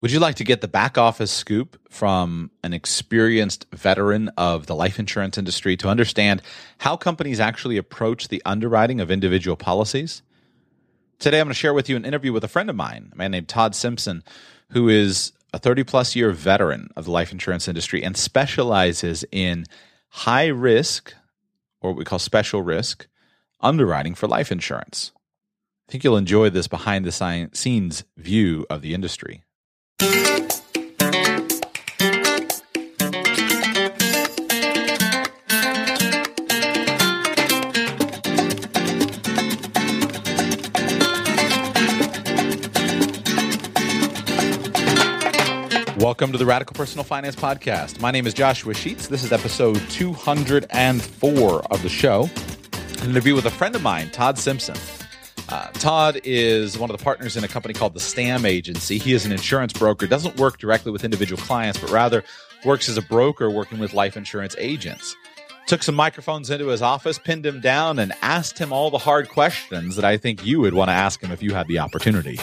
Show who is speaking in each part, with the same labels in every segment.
Speaker 1: Would you like to get the back office scoop from an experienced veteran of the life insurance industry to understand how companies actually approach the underwriting of individual policies? Today, I'm going to share with you an interview with a friend of mine, a man named Todd Simpson, who is a 30 plus year veteran of the life insurance industry and specializes in high risk, or what we call special risk, underwriting for life insurance. I think you'll enjoy this behind the scenes view of the industry. Welcome to the Radical Personal Finance Podcast. My name is Joshua Sheets. This is episode 204 of the show. An interview with a friend of mine, Todd Simpson. Uh, Todd is one of the partners in a company called the Stam Agency. He is an insurance broker, doesn't work directly with individual clients, but rather works as a broker working with life insurance agents. Took some microphones into his office, pinned him down, and asked him all the hard questions that I think you would want to ask him if you had the opportunity.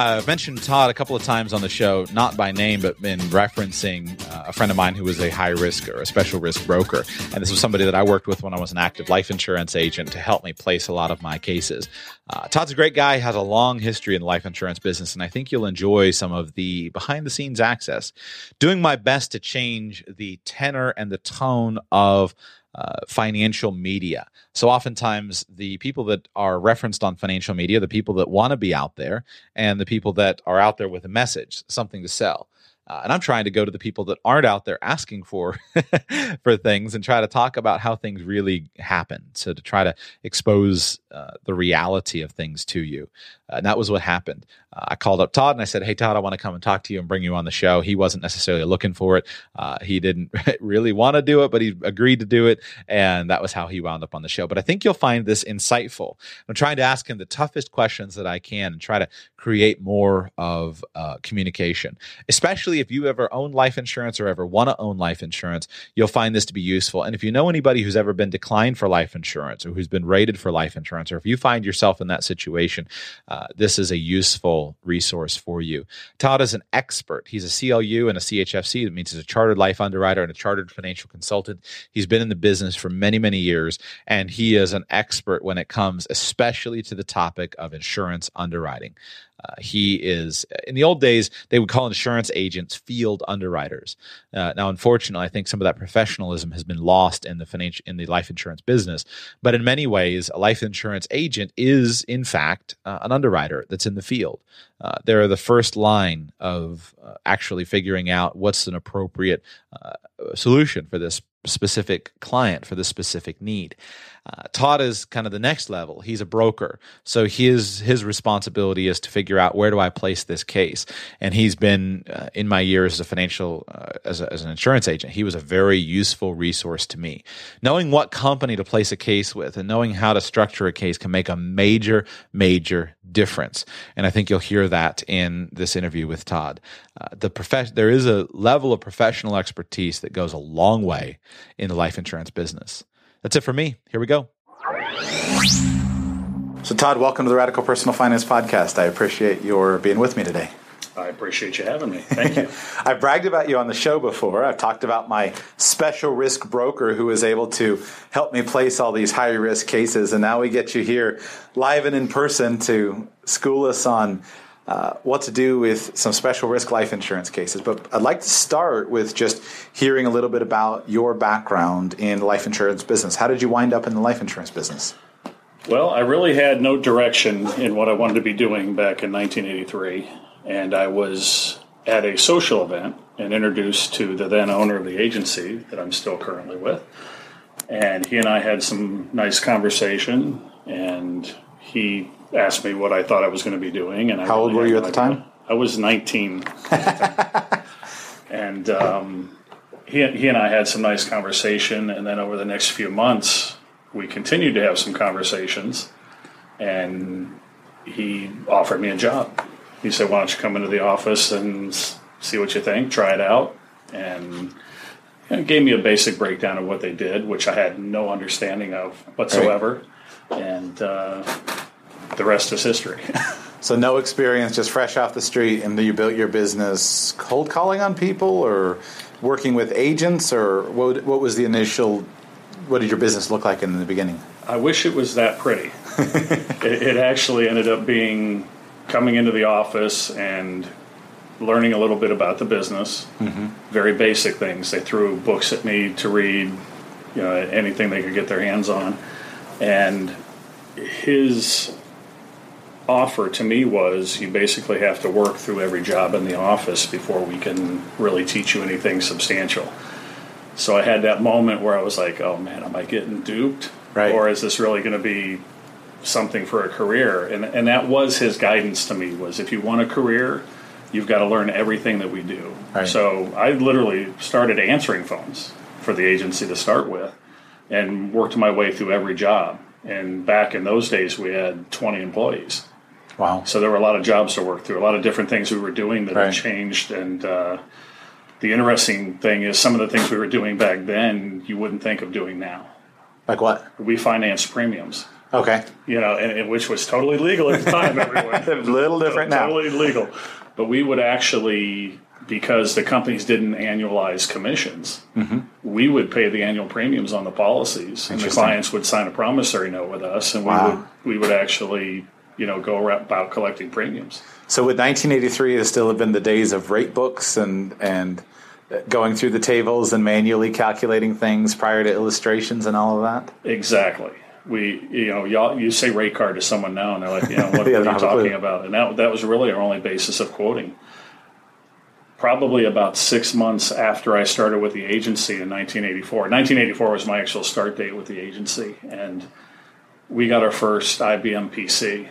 Speaker 1: I've mentioned Todd a couple of times on the show, not by name, but in referencing uh, a friend of mine who was a high risk or a special risk broker. And this was somebody that I worked with when I was an active life insurance agent to help me place a lot of my cases. Uh, Todd's a great guy, has a long history in the life insurance business, and I think you'll enjoy some of the behind the scenes access. Doing my best to change the tenor and the tone of uh, financial media. So oftentimes the people that are referenced on financial media, the people that want to be out there, and the people that are out there with a message, something to sell. Uh, and I'm trying to go to the people that aren't out there asking for for things and try to talk about how things really happen. So to try to expose uh, the reality of things to you. Uh, and that was what happened. Uh, I called up Todd and I said, Hey, Todd, I want to come and talk to you and bring you on the show. He wasn't necessarily looking for it. Uh, he didn't really want to do it, but he agreed to do it. And that was how he wound up on the show. But I think you'll find this insightful. I'm trying to ask him the toughest questions that I can and try to create more of uh, communication, especially if you ever own life insurance or ever want to own life insurance. You'll find this to be useful. And if you know anybody who's ever been declined for life insurance or who's been rated for life insurance, or if you find yourself in that situation, uh, this is a useful resource for you. Todd is an expert. He's a CLU and a CHFC. That means he's a chartered life underwriter and a chartered financial consultant. He's been in the business for many, many years, and he is an expert when it comes, especially to the topic of insurance underwriting. Uh, he is in the old days they would call insurance agents field underwriters. Uh, now, unfortunately, I think some of that professionalism has been lost in the financial in the life insurance business. But in many ways, a life insurance agent is in fact uh, an underwriter that's in the field. Uh, they're the first line of uh, actually figuring out what's an appropriate uh, solution for this specific client for this specific need. Uh, Todd is kind of the next level. He's a broker, so his his responsibility is to figure out where do I place this case. And he's been uh, in my years as a financial uh, as, a, as an insurance agent. He was a very useful resource to me. Knowing what company to place a case with and knowing how to structure a case can make a major major difference. And I think you'll hear that in this interview with Todd. Uh, the prof- there is a level of professional expertise that goes a long way in the life insurance business. That's it for me. Here we go. So, Todd, welcome to the Radical Personal Finance Podcast. I appreciate your being with me today.
Speaker 2: I appreciate you having me. Thank you.
Speaker 1: I've bragged about you on the show before. I've talked about my special risk broker who was able to help me place all these high risk cases. And now we get you here live and in person to school us on uh, what to do with some special risk life insurance cases. But I'd like to start with just hearing a little bit about your background in life insurance business. How did you wind up in the life insurance business?
Speaker 2: Well, I really had no direction in what I wanted to be doing back in 1983 and I was at a social event and introduced to the then owner of the agency that I'm still currently with. And he and I had some nice conversation, and he asked me what I thought I was going to be doing. And I
Speaker 1: how old were you at the time?
Speaker 2: I was 19. and um, he, he and I had some nice conversation. And then over the next few months, we continued to have some conversations. And he offered me a job. He said, Why don't you come into the office and see what you think, try it out? And and gave me a basic breakdown of what they did, which I had no understanding of whatsoever. Right. And uh, the rest is history.
Speaker 1: so, no experience, just fresh off the street, and you built your business cold calling on people or working with agents, or what, what was the initial, what did your business look like in the beginning?
Speaker 2: I wish it was that pretty. it, it actually ended up being coming into the office and learning a little bit about the business, mm-hmm. very basic things. They threw books at me to read, you know, anything they could get their hands on. And his offer to me was you basically have to work through every job in the office before we can really teach you anything substantial. So I had that moment where I was like, oh man, am I getting duped? Right. Or is this really going to be something for a career? And, and that was his guidance to me was if you want a career, you've got to learn everything that we do. Right. So I literally started answering phones for the agency to start with and worked my way through every job. And back in those days, we had 20 employees.
Speaker 1: Wow.
Speaker 2: So there were a lot of jobs to work through, a lot of different things we were doing that right. changed. And uh, the interesting thing is, some of the things we were doing back then, you wouldn't think of doing now.
Speaker 1: Like what?
Speaker 2: We financed premiums.
Speaker 1: Okay.
Speaker 2: You know, and, and which was totally legal at the time. Everyone.
Speaker 1: a little different
Speaker 2: now. Totally legal. But we would actually, because the companies didn't annualize commissions, mm-hmm. we would pay the annual premiums on the policies, and the clients would sign a promissory note with us, and wow. we would we would actually, you know, go about collecting premiums.
Speaker 1: So, would 1983 have still have been the days of rate books and and going through the tables and manually calculating things prior to illustrations and all of that?
Speaker 2: Exactly. We you know y'all you say rate card to someone now and they're like you know what, yeah, what are you talking about? And that that was really our only basis of quoting. Probably about six months after I started with the agency in 1984 1984 was my actual start date with the agency and we got our first IBM PC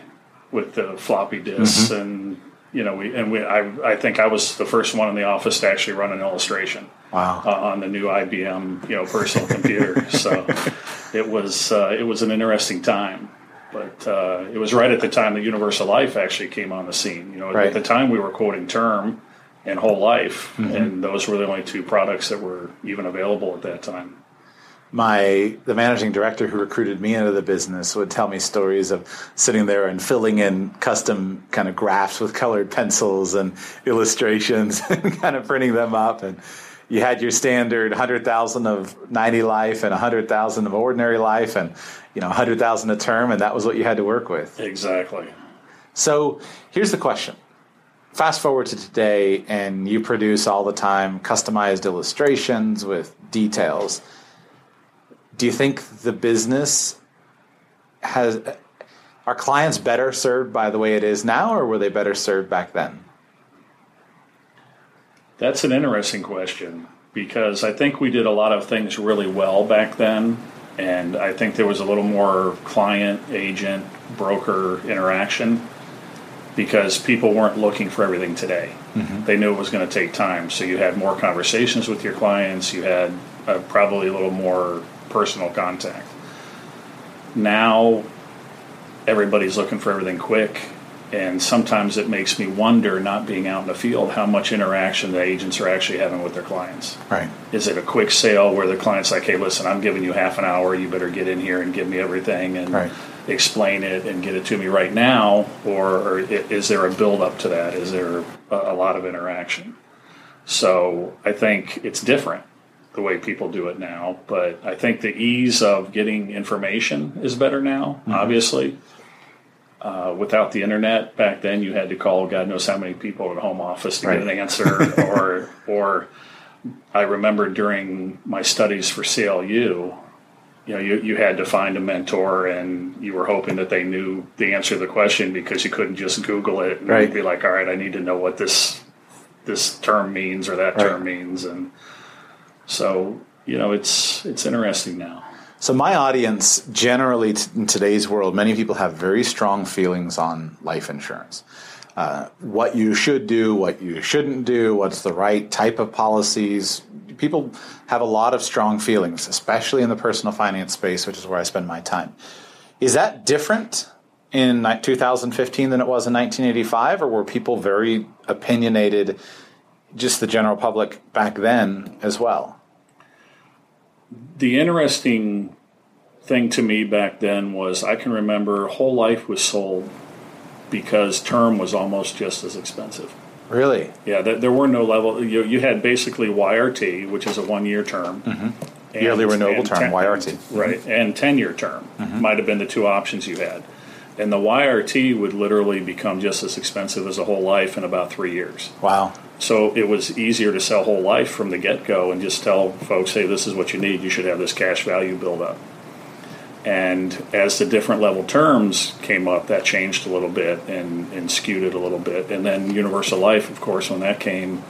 Speaker 2: with the floppy disks mm-hmm. and you know we and we I, I think I was the first one in the office to actually run an illustration
Speaker 1: wow. uh,
Speaker 2: on the new IBM you know personal computer so it was uh, it was an interesting time. But uh, it was right at the time that Universal Life actually came on the scene. You know, right. at the time we were quoting term and whole life, mm-hmm. and those were the only two products that were even available at that time
Speaker 1: my the managing director who recruited me into the business would tell me stories of sitting there and filling in custom kind of graphs with colored pencils and illustrations and kind of printing them up and you had your standard 100,000 of 90 life and 100,000 of ordinary life and you know 100,000 a term and that was what you had to work with.
Speaker 2: Exactly.
Speaker 1: So, here's the question. Fast forward to today and you produce all the time customized illustrations with details. Do you think the business has are clients better served by the way it is now or were they better served back then?
Speaker 2: That's an interesting question because I think we did a lot of things really well back then. And I think there was a little more client, agent, broker interaction because people weren't looking for everything today. Mm-hmm. They knew it was going to take time. So you had more conversations with your clients, you had uh, probably a little more personal contact. Now, everybody's looking for everything quick and sometimes it makes me wonder, not being out in the field, how much interaction the agents are actually having with their clients.
Speaker 1: Right.
Speaker 2: Is it a quick sale where the client's like, "Hey, listen, I'm giving you half an hour. You better get in here and give me everything and right. explain it and get it to me right now," or, or is there a build up to that? Is there a, a lot of interaction? So I think it's different the way people do it now, but I think the ease of getting information is better now. Mm-hmm. Obviously uh, without the internet back then, you had to call God knows how many people at home office to right. get an answer, or or I remember during my studies for CLU, you know, you, you had to find a mentor and you were hoping that they knew the answer to the question because you couldn't just Google it and right. be like, all right, I need to know what this this term means or that right. term means. And so, you know, it's it's interesting now.
Speaker 1: So, my audience generally t- in today's world, many people have very strong feelings on life insurance. Uh, what you should do, what you shouldn't do, what's the right type of policies. People have a lot of strong feelings, especially in the personal finance space, which is where I spend my time. Is that different in 2015 than it was in 1985, or were people very opinionated, just the general public back then as well?
Speaker 2: The interesting thing to me back then was I can remember whole life was sold because term was almost just as expensive.
Speaker 1: Really?
Speaker 2: Yeah, there, there were no level. You, you had basically YRT, which is a one year term.
Speaker 1: Mm-hmm. And, Yearly renewable term, ten, YRT.
Speaker 2: Right, mm-hmm. and 10 year term mm-hmm. might have been the two options you had. And the YRT would literally become just as expensive as a whole life in about three years.
Speaker 1: Wow.
Speaker 2: So it was easier to sell whole life from the get go and just tell folks, hey, this is what you need. You should have this cash value build up. And as the different level terms came up, that changed a little bit and, and skewed it a little bit. And then Universal Life, of course, when that came,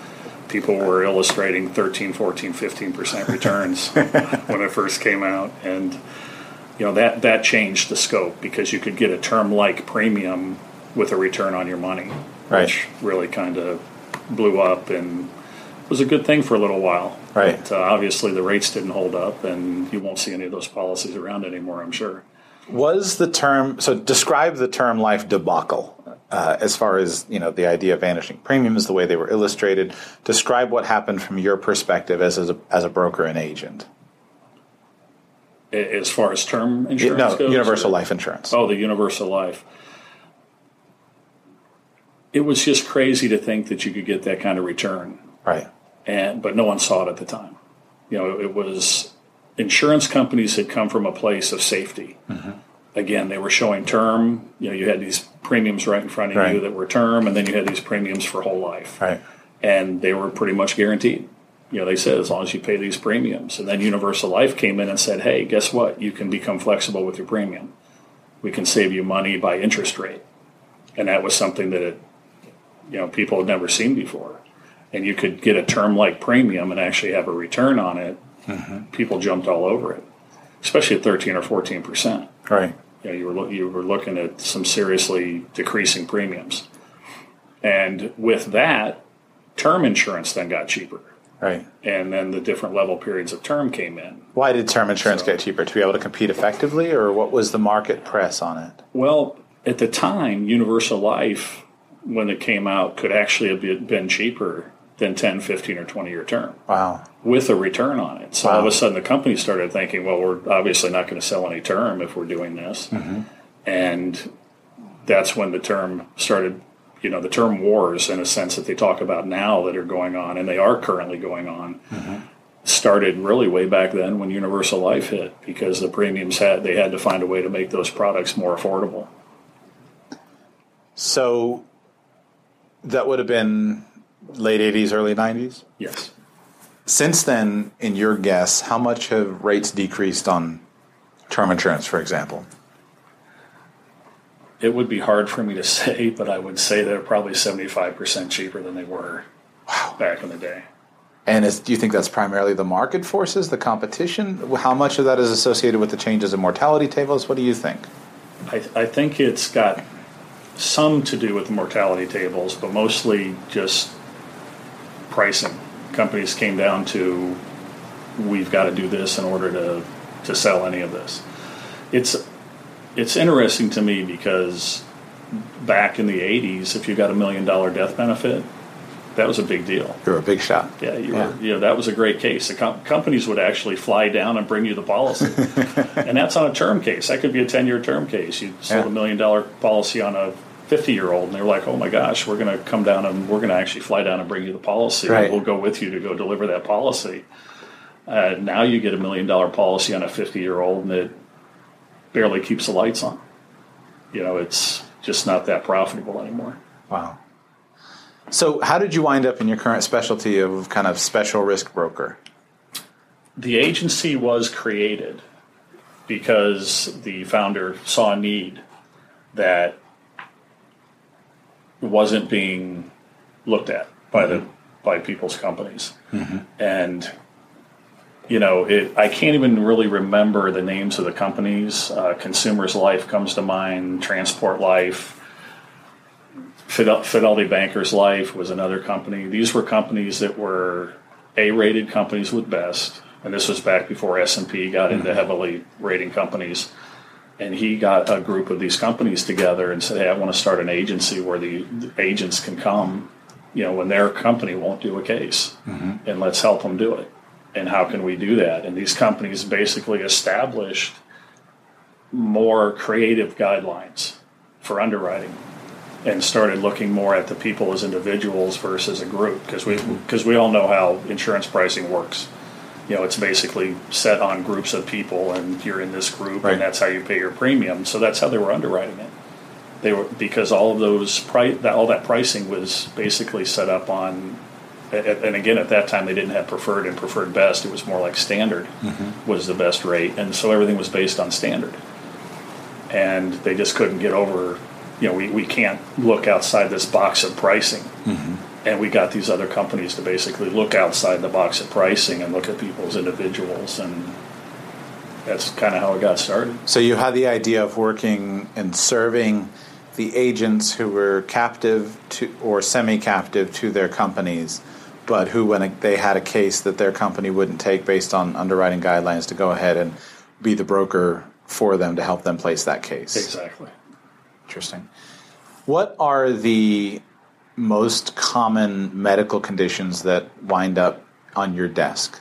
Speaker 2: people were illustrating 13, 14, 15% returns when it first came out. And, you know, that, that changed the scope because you could get a term like premium with a return on your money,
Speaker 1: right.
Speaker 2: which really kind of blew up and was a good thing for a little while.
Speaker 1: Right.
Speaker 2: But, uh, obviously, the rates didn't hold up, and you won't see any of those policies around anymore. I'm sure.
Speaker 1: Was the term so? Describe the term life debacle uh, as far as you know the idea of vanishing premiums, the way they were illustrated. Describe what happened from your perspective as a, as a broker and agent.
Speaker 2: As far as term insurance
Speaker 1: no,
Speaker 2: goes,
Speaker 1: universal or? life insurance.
Speaker 2: Oh, the universal life it was just crazy to think that you could get that kind of return.
Speaker 1: Right.
Speaker 2: And but no one saw it at the time. You know, it was insurance companies had come from a place of safety. Mm-hmm. Again, they were showing term. You know, you had these premiums right in front of right. you that were term, and then you had these premiums for whole life.
Speaker 1: Right.
Speaker 2: And they were pretty much guaranteed. You know, they said as long as you pay these premiums. And then Universal Life came in and said, hey, guess what? You can become flexible with your premium. We can save you money by interest rate. And that was something that it, you know people had never seen before, and you could get a term like premium and actually have a return on it. Mm-hmm. People jumped all over it, especially at thirteen or fourteen percent.
Speaker 1: Right.
Speaker 2: You know, you were you were looking at some seriously decreasing premiums, and with that, term insurance then got cheaper.
Speaker 1: Right.
Speaker 2: And then the different level periods of term came in.
Speaker 1: Why did term insurance so, get cheaper? To be able to compete effectively, or what was the market press on it?
Speaker 2: Well, at the time, Universal Life when it came out could actually have been cheaper than 10, 15, or 20 year term.
Speaker 1: Wow.
Speaker 2: With a return on it. So
Speaker 1: wow.
Speaker 2: all of a sudden the company started thinking, well, we're obviously not going to sell any term if we're doing this. Mm-hmm. And that's when the term started, you know, the term wars, in a sense that they talk about now that are going on, and they are currently going on. Mm-hmm. Started really way back then when Universal Life hit because the premiums had they had to find a way to make those products more affordable.
Speaker 1: So that would have been late 80s, early 90s?
Speaker 2: Yes.
Speaker 1: Since then, in your guess, how much have rates decreased on term insurance, for example?
Speaker 2: It would be hard for me to say, but I would say they're probably 75% cheaper than they were
Speaker 1: wow.
Speaker 2: back in the day.
Speaker 1: And is, do you think that's primarily the market forces, the competition? How much of that is associated with the changes in mortality tables? What do you think?
Speaker 2: I, I think it's got some to do with mortality tables, but mostly just pricing. Companies came down to we've got to do this in order to, to sell any of this. It's it's interesting to me because back in the 80s, if you got a million dollar death benefit, that was a big deal.
Speaker 1: You're a big shot.
Speaker 2: Yeah, you yeah. were. You know, that was a great case. The com- companies would actually fly down and bring you the policy, and that's on a term case. That could be a ten year term case. You sold yeah. a million dollar policy on a 50 year old and they're like, oh my gosh, we're going to come down and we're going to actually fly down and bring you the policy.
Speaker 1: Right.
Speaker 2: We'll go with you to go deliver that policy. Uh, now you get a million dollar policy on a 50 year old and it barely keeps the lights on. You know, it's just not that profitable anymore.
Speaker 1: Wow. So, how did you wind up in your current specialty of kind of special risk broker?
Speaker 2: The agency was created because the founder saw a need that wasn't being looked at by mm-hmm. the by people's companies,
Speaker 1: mm-hmm.
Speaker 2: and you know, it, I can't even really remember the names of the companies. Uh, Consumers Life comes to mind, Transport Life, Fidelity Bankers Life was another company. These were companies that were A-rated companies with Best, and this was back before S&P got into heavily rating companies. And he got a group of these companies together and said, "Hey, I want to start an agency where the, the agents can come, you know, when their company won't do a case, mm-hmm. and let's help them do it." And how can we do that? And these companies basically established more creative guidelines for underwriting and started looking more at the people as individuals versus a group because we because we all know how insurance pricing works. You know, it's basically set on groups of people, and you're in this group,
Speaker 1: Right.
Speaker 2: and that's how you pay your premium. So that's how they were underwriting it. They were because all of those price that all that pricing was basically set up on. And again, at that time, they didn't have preferred and preferred best. It was more like standard mm-hmm. was the best rate, and so everything was based on standard and they just couldn't get over you know we, we can't look outside this box of pricing mm-hmm. And we got these other companies to basically look outside the box of pricing and look at people as individuals and that's kind of how it got started
Speaker 1: So you had the idea of working and serving the agents who were captive to or semi-captive to their companies, but who, when they had a case that their company wouldn't take based on underwriting guidelines, to go ahead and be the broker for them to help them place that case.
Speaker 2: exactly
Speaker 1: Interesting. What are the most common medical conditions that wind up on your desk?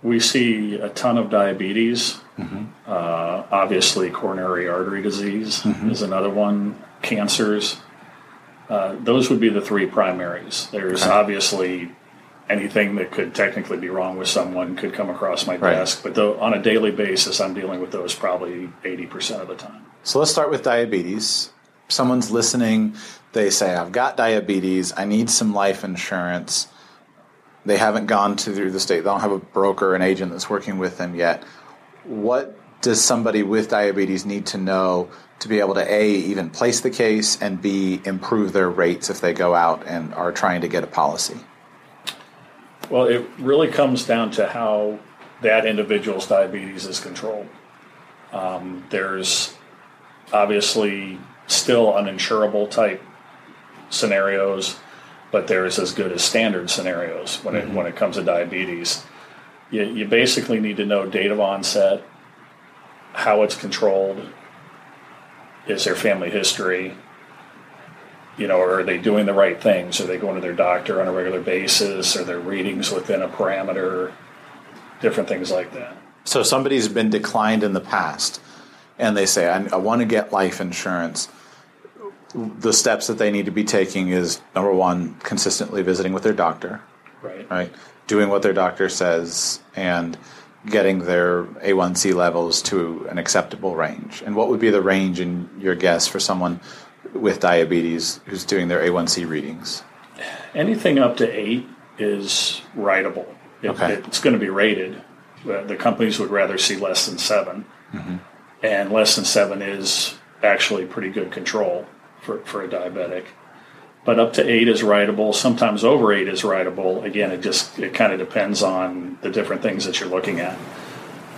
Speaker 2: we see a ton of diabetes uh, obviously coronary artery disease is another one cancers uh, those would be the three primaries there's
Speaker 1: Okay.
Speaker 2: obviously anything that could technically be wrong with someone could come across my
Speaker 1: Right.
Speaker 2: desk but though on a daily basis i'm dealing with those probably 80% of the time
Speaker 1: So let's start with diabetes. Someone's listening, they say, I've got diabetes, I need some life insurance. They haven't gone to through the state, they don't have a broker, an agent that's working with them yet. What does somebody with diabetes need to know to be able to A, even place the case, and B, improve their rates if they go out and are trying to get a policy?
Speaker 2: Well, it really comes down to how that individual's diabetes is controlled. Um, there's obviously still uninsurable type scenarios, but there's as good as standard scenarios when it mm-hmm. when it comes to diabetes. You, you basically need to know date of onset, how it's controlled, is there family history, you know, are they doing the right things? Are they going to their doctor on a regular basis? Are their readings within a parameter? Different things like that.
Speaker 1: So somebody's been declined in the past, and they say, I, I want to get life insurance. The steps that they need to be taking is number one, consistently visiting with their doctor,
Speaker 2: Right.
Speaker 1: right? Doing what their doctor says and getting their A1C levels to an acceptable range. And what would be the range in your guess for someone with diabetes who's doing their A1C readings?
Speaker 2: Anything up to eight is writable. It,
Speaker 1: Okay.
Speaker 2: It's going to be rated. The companies would rather see less than 7 mm-hmm. and less than seven is actually pretty good control for, for a diabetic. But up to eight is writable. Sometimes over eight is writable. Again, it just it kind of depends on the different things that you're looking at.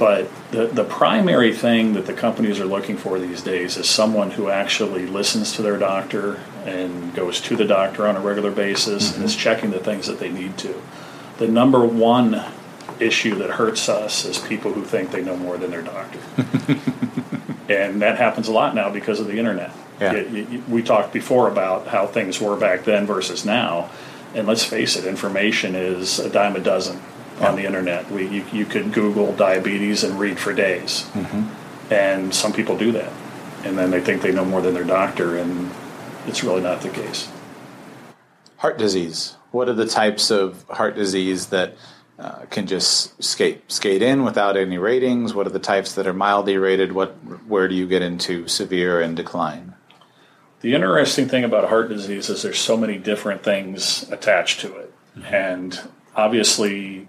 Speaker 2: But the, the primary thing that the companies are looking for these days is someone who actually listens to their doctor and goes to the doctor on a regular basis and is mm-hmm. checking the things that they need to. The number one issue that hurts us is people who think they know more than their doctor. and that happens a lot now because of the internet.
Speaker 1: Yeah.
Speaker 2: You- you- we talked before about how things were back then versus now. And let's face it, information is a dime a dozen on the internet. We, you, you could Google diabetes and read for days. Mm-hmm. And some people do that. And then they think they know more than their doctor, and it's really not the case.
Speaker 1: Heart disease. What are the types of heart disease that uh, can just skate skate in without any ratings? What are the types that are mildly rated? What where do you get into severe and decline?
Speaker 2: The interesting thing about heart disease is there's so many different things attached to it. And obviously,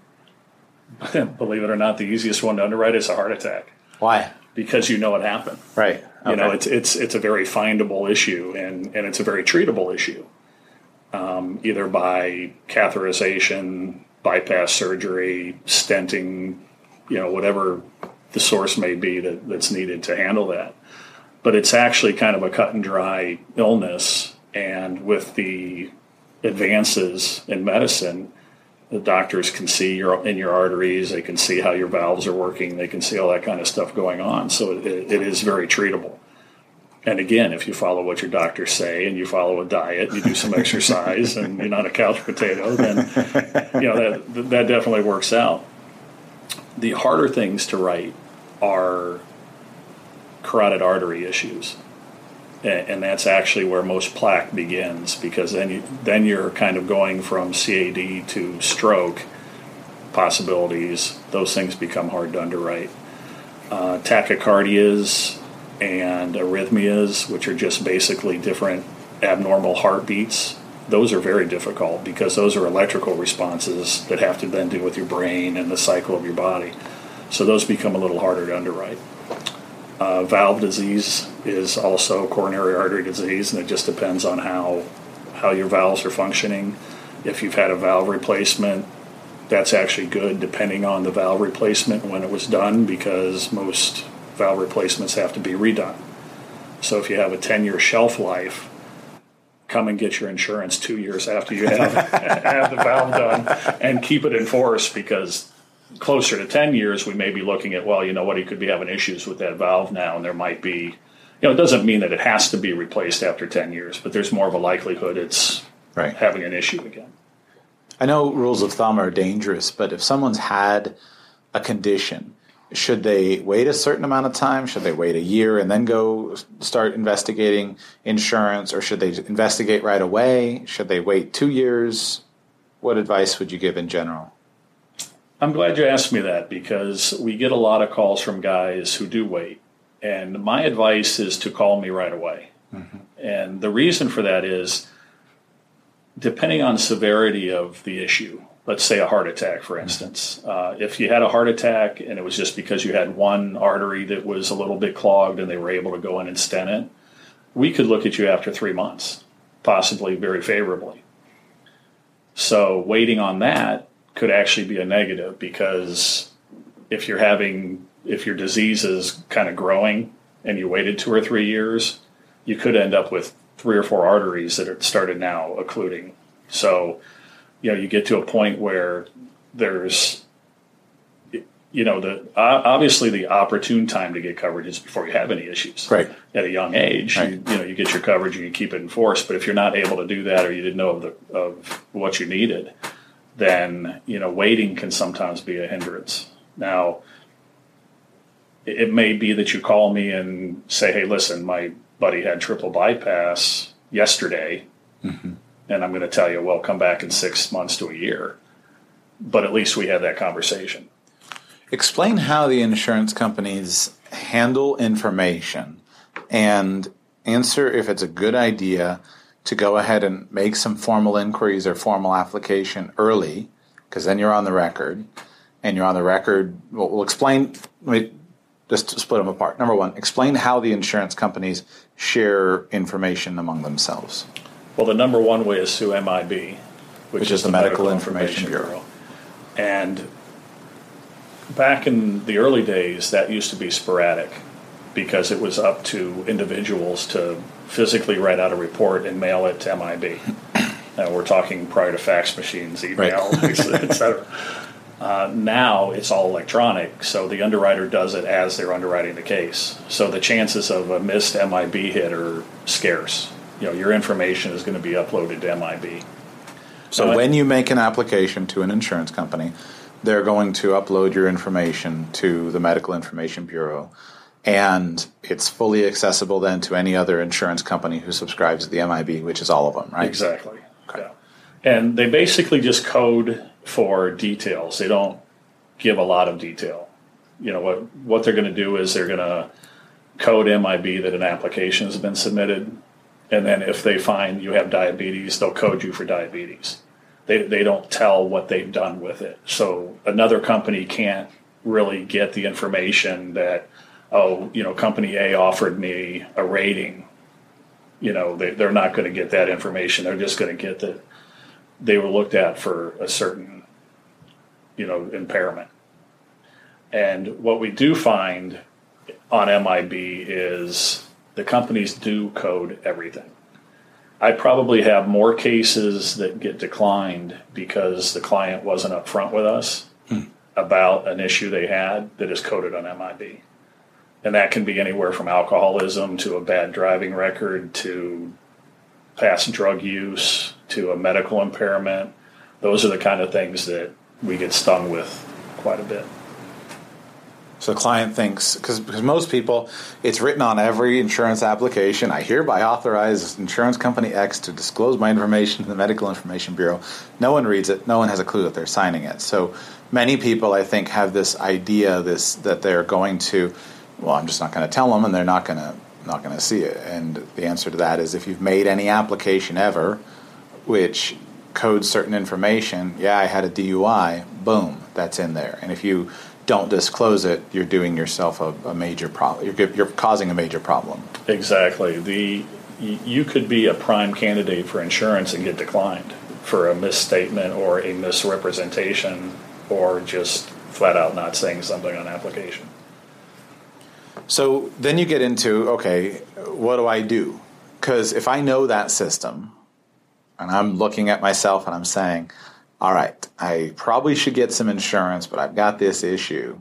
Speaker 2: believe it or not, the easiest one to underwrite is a heart attack
Speaker 1: Why?
Speaker 2: because you know it happened.
Speaker 1: Right.
Speaker 2: You know, it's it's it's a very findable issue and, and it's a very treatable issue. Um, either by catheterization, bypass surgery, stenting, you know, whatever the source may be that, that's needed to handle that. But it's actually kind of a cut and dry illness. And with the advances in medicine, the doctors can see your in your arteries. They can see how your valves are working. They can see all that kind of stuff going on. So it, it is very treatable. And again, if you follow what your doctors say and you follow a diet, and you do some exercise, and you're not a couch potato, then you know that that definitely works out. The harder things to write are carotid artery issues, and, and that's actually where most plaque begins because then you then you're kind of going from CAD to stroke possibilities. Those things become hard to underwrite. Uh, tachycardias and arrhythmias, which are just basically different abnormal heartbeats, those are very difficult because those are electrical responses that have to then do with your brain and the cycle of your body. So those become a little harder to underwrite. Uh, valve disease is also coronary artery disease, and it just depends on how how your valves are functioning. If you've had a valve replacement, that's actually good depending on the valve replacement when it was done because most valve replacements have to be redone. So if you have a 10 year shelf life, come and get your insurance two years after you have, have the valve done and keep it in force because closer to 10 years, we may be looking at, well, you know what, he could be having issues with that valve now, and there might be, you know, it doesn't mean that it has to be replaced after 10 years, but there's more of a likelihood it's
Speaker 1: Right.
Speaker 2: having an issue again.
Speaker 1: I know rules of thumb are dangerous, but if someone's had a condition, should they wait a certain amount of time? Should they wait a year and then go start investigating insurance, or should they investigate right away? Should they wait two years? What advice would you give in general?
Speaker 2: I'm glad you asked me that because we get a lot of calls from guys who do wait. And my advice is to call me right away. Mm-hmm. And the reason for that is depending on severity of the issue, let's say a heart attack, for instance, uh, if you had a heart attack and it was just because you had one artery that was a little bit clogged and they were able to go in and stent it, we could look at you after three months, possibly very favorably. So waiting on that could actually be a negative because if you're having if your disease is kind of growing and you waited two or three years, you could end up with three or four arteries that are started now occluding. So, you know, you get to a point where there's, you know, the obviously the opportune time to get coverage is before you have any issues.
Speaker 1: Right.
Speaker 2: At a young age,
Speaker 1: Right.
Speaker 2: you, you know, you get your coverage and you keep it in force. But if you're not able to do that, or you didn't know of the of what you needed, then you know waiting can sometimes be a hindrance. Now, it it may be that you call me and say, "Hey, listen, my buddy had triple bypass yesterday, mm-hmm. And I'm going to tell you, well, come back in six months to a year." But at least we had that conversation.
Speaker 1: Explain how the insurance companies handle information and answer if it's a good idea to go ahead and make some formal inquiries or formal application early, because then you're on the record. And you're on the record. Well, we'll explain. Let me just split them apart. Number one, explain how the insurance companies share information among themselves.
Speaker 2: Well, the number one way is through MIB, which,
Speaker 1: Which is the Medical Information Bureau.
Speaker 2: And back in the early days, that used to be sporadic because it was up to individuals to physically write out a report and mail it to MIB. and we're talking prior to fax machines, email, et cetera. Uh, now it's all electronic, so the underwriter does it as they're underwriting the case. So the chances of a missed MIB hit are scarce. You know, your information is going to be uploaded to MIB.
Speaker 1: So when you make an application to an insurance company, they're going to upload your information to the Medical Information Bureau, and it's fully accessible then to any other insurance company who subscribes to the MIB, which is all of them, right?
Speaker 2: Exactly. Yeah. And they basically just code for details. They don't give a lot of detail. You know what what they're going to do is they're going to code MIB that an application has been submitted, and then if they find you have diabetes, they'll code you for diabetes. They they don't tell what they've done with it. So another company can't really get the information that oh you know company A offered me a rating you know they, they're not going to get that information they're just going to get that they were looked at for a certain you know, impairment. And what we do find on MIB is the companies do code everything. I probably have more cases that get declined because the client wasn't upfront with us hmm. about an issue they had that is coded on MIB. And that can be anywhere from alcoholism to a bad driving record to past drug use to a medical impairment. Those are the kind of things that we get stung with quite a bit.
Speaker 1: So the client thinks because because most people, it's written on every insurance application. I hereby authorize insurance company X to disclose my information to the Medical Information Bureau. No one reads it. No one has a clue that they're signing it. So many people, I think, have this idea this that they're going to. Well, I'm just not going to tell them, and they're not going to not going to see it. And the answer to that is if you've made any application ever, which codes certain information, yeah, I had a DUI, boom, that's in there. And if you don't disclose it, you're doing yourself a, a major problem. You're, you're causing a major problem.
Speaker 2: Exactly. The you could be a prime candidate for insurance and get declined for a misstatement or a misrepresentation or just flat out not saying something on application.
Speaker 1: So then you get into okay, what do I do? Because if I know that system and I'm looking at myself and I'm saying, all right, I probably should get some insurance, but I've got this issue.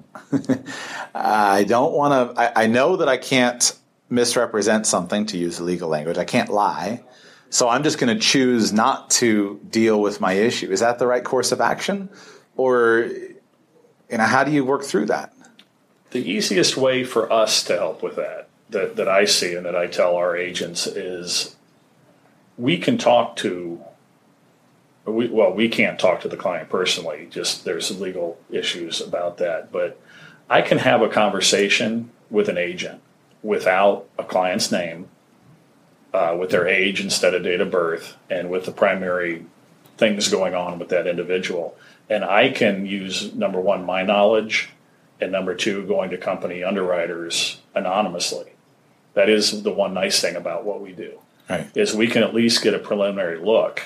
Speaker 1: I don't want to, I, I, know that I can't misrepresent something to use legal language. I can't lie. So I'm just going to choose not to deal with my issue. Is that the right course of action? Or, you know, how do you work through that?
Speaker 2: The easiest way for us to help with that, that, that I see and that I tell our agents is we can talk to we, well, we can't talk to the client personally. Just there's legal issues about that. But I can have a conversation with an agent without a client's name, uh, with their age instead of date of birth, and with the primary things going on with that individual. And I can use number one, my knowledge, and number two, going to company underwriters anonymously. That is the one nice thing about what we do. Right. Is we can at least get a preliminary look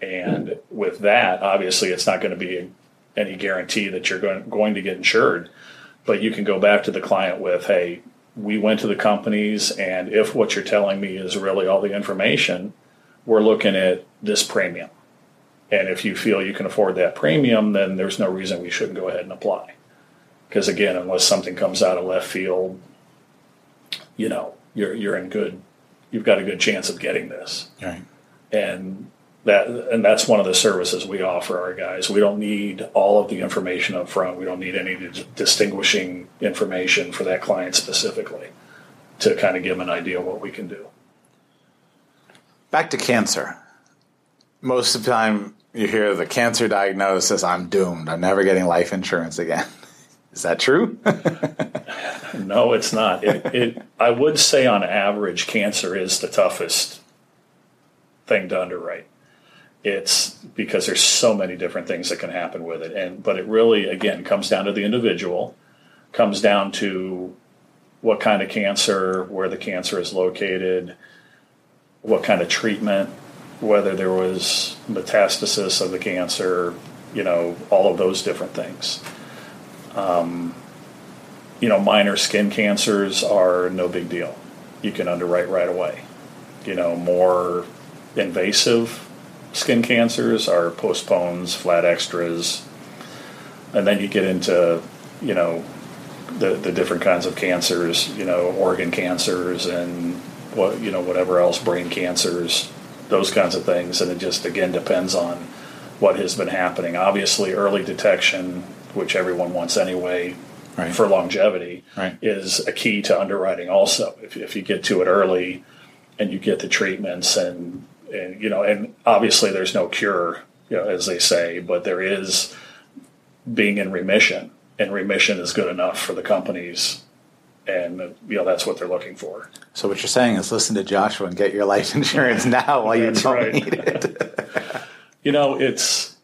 Speaker 2: and with that, obviously, it's not going to be any guarantee that you're going, going to get insured. But you can go back to the client with, hey, we went to the companies, and if what you're telling me is really all the information, we're looking at this premium. And if you feel you can afford that premium, then there's no reason we shouldn't go ahead and apply. Because again, unless something comes out of left field, you know, you're you're in good. You've got a good chance of getting this.
Speaker 1: Right.
Speaker 2: And that and that's one of the services we offer our guys. We don't need all of the information up front. We don't need any distinguishing information for that client specifically to kind of give them an idea of what we can do.
Speaker 1: Back to cancer. Most of the time you hear the cancer diagnosis, I'm doomed. I'm never getting life insurance again. Is that true?
Speaker 2: no, it's not. It, it, I would say on average, cancer is the toughest thing to underwrite it's because there's so many different things that can happen with it. And but it really again comes down to the individual comes down to what kind of cancer where the cancer is located what kind of treatment whether there was metastasis of the cancer you know all of those different things. Um, you know minor skin cancers are no big deal. You can underwrite right away. You know more invasive skin cancers are postpones, flat extras, and then you get into you know the the different kinds of cancers, you know, organ cancers and what you know whatever else, brain cancers, those kinds of things, and it just again depends on what has been happening. Obviously, early detection, which everyone wants anyway. Right. For longevity,
Speaker 1: right.
Speaker 2: is a key to underwriting. Also, if, if you get to it early, and you get the treatments and and you know, and obviously there's no cure, you know, as they say, but there is being in remission, and remission is good enough for the companies, and you know that's what they're looking for.
Speaker 1: So what you're saying is listen to Joshua and get your life insurance now while you don't right. need it.
Speaker 2: you know, it's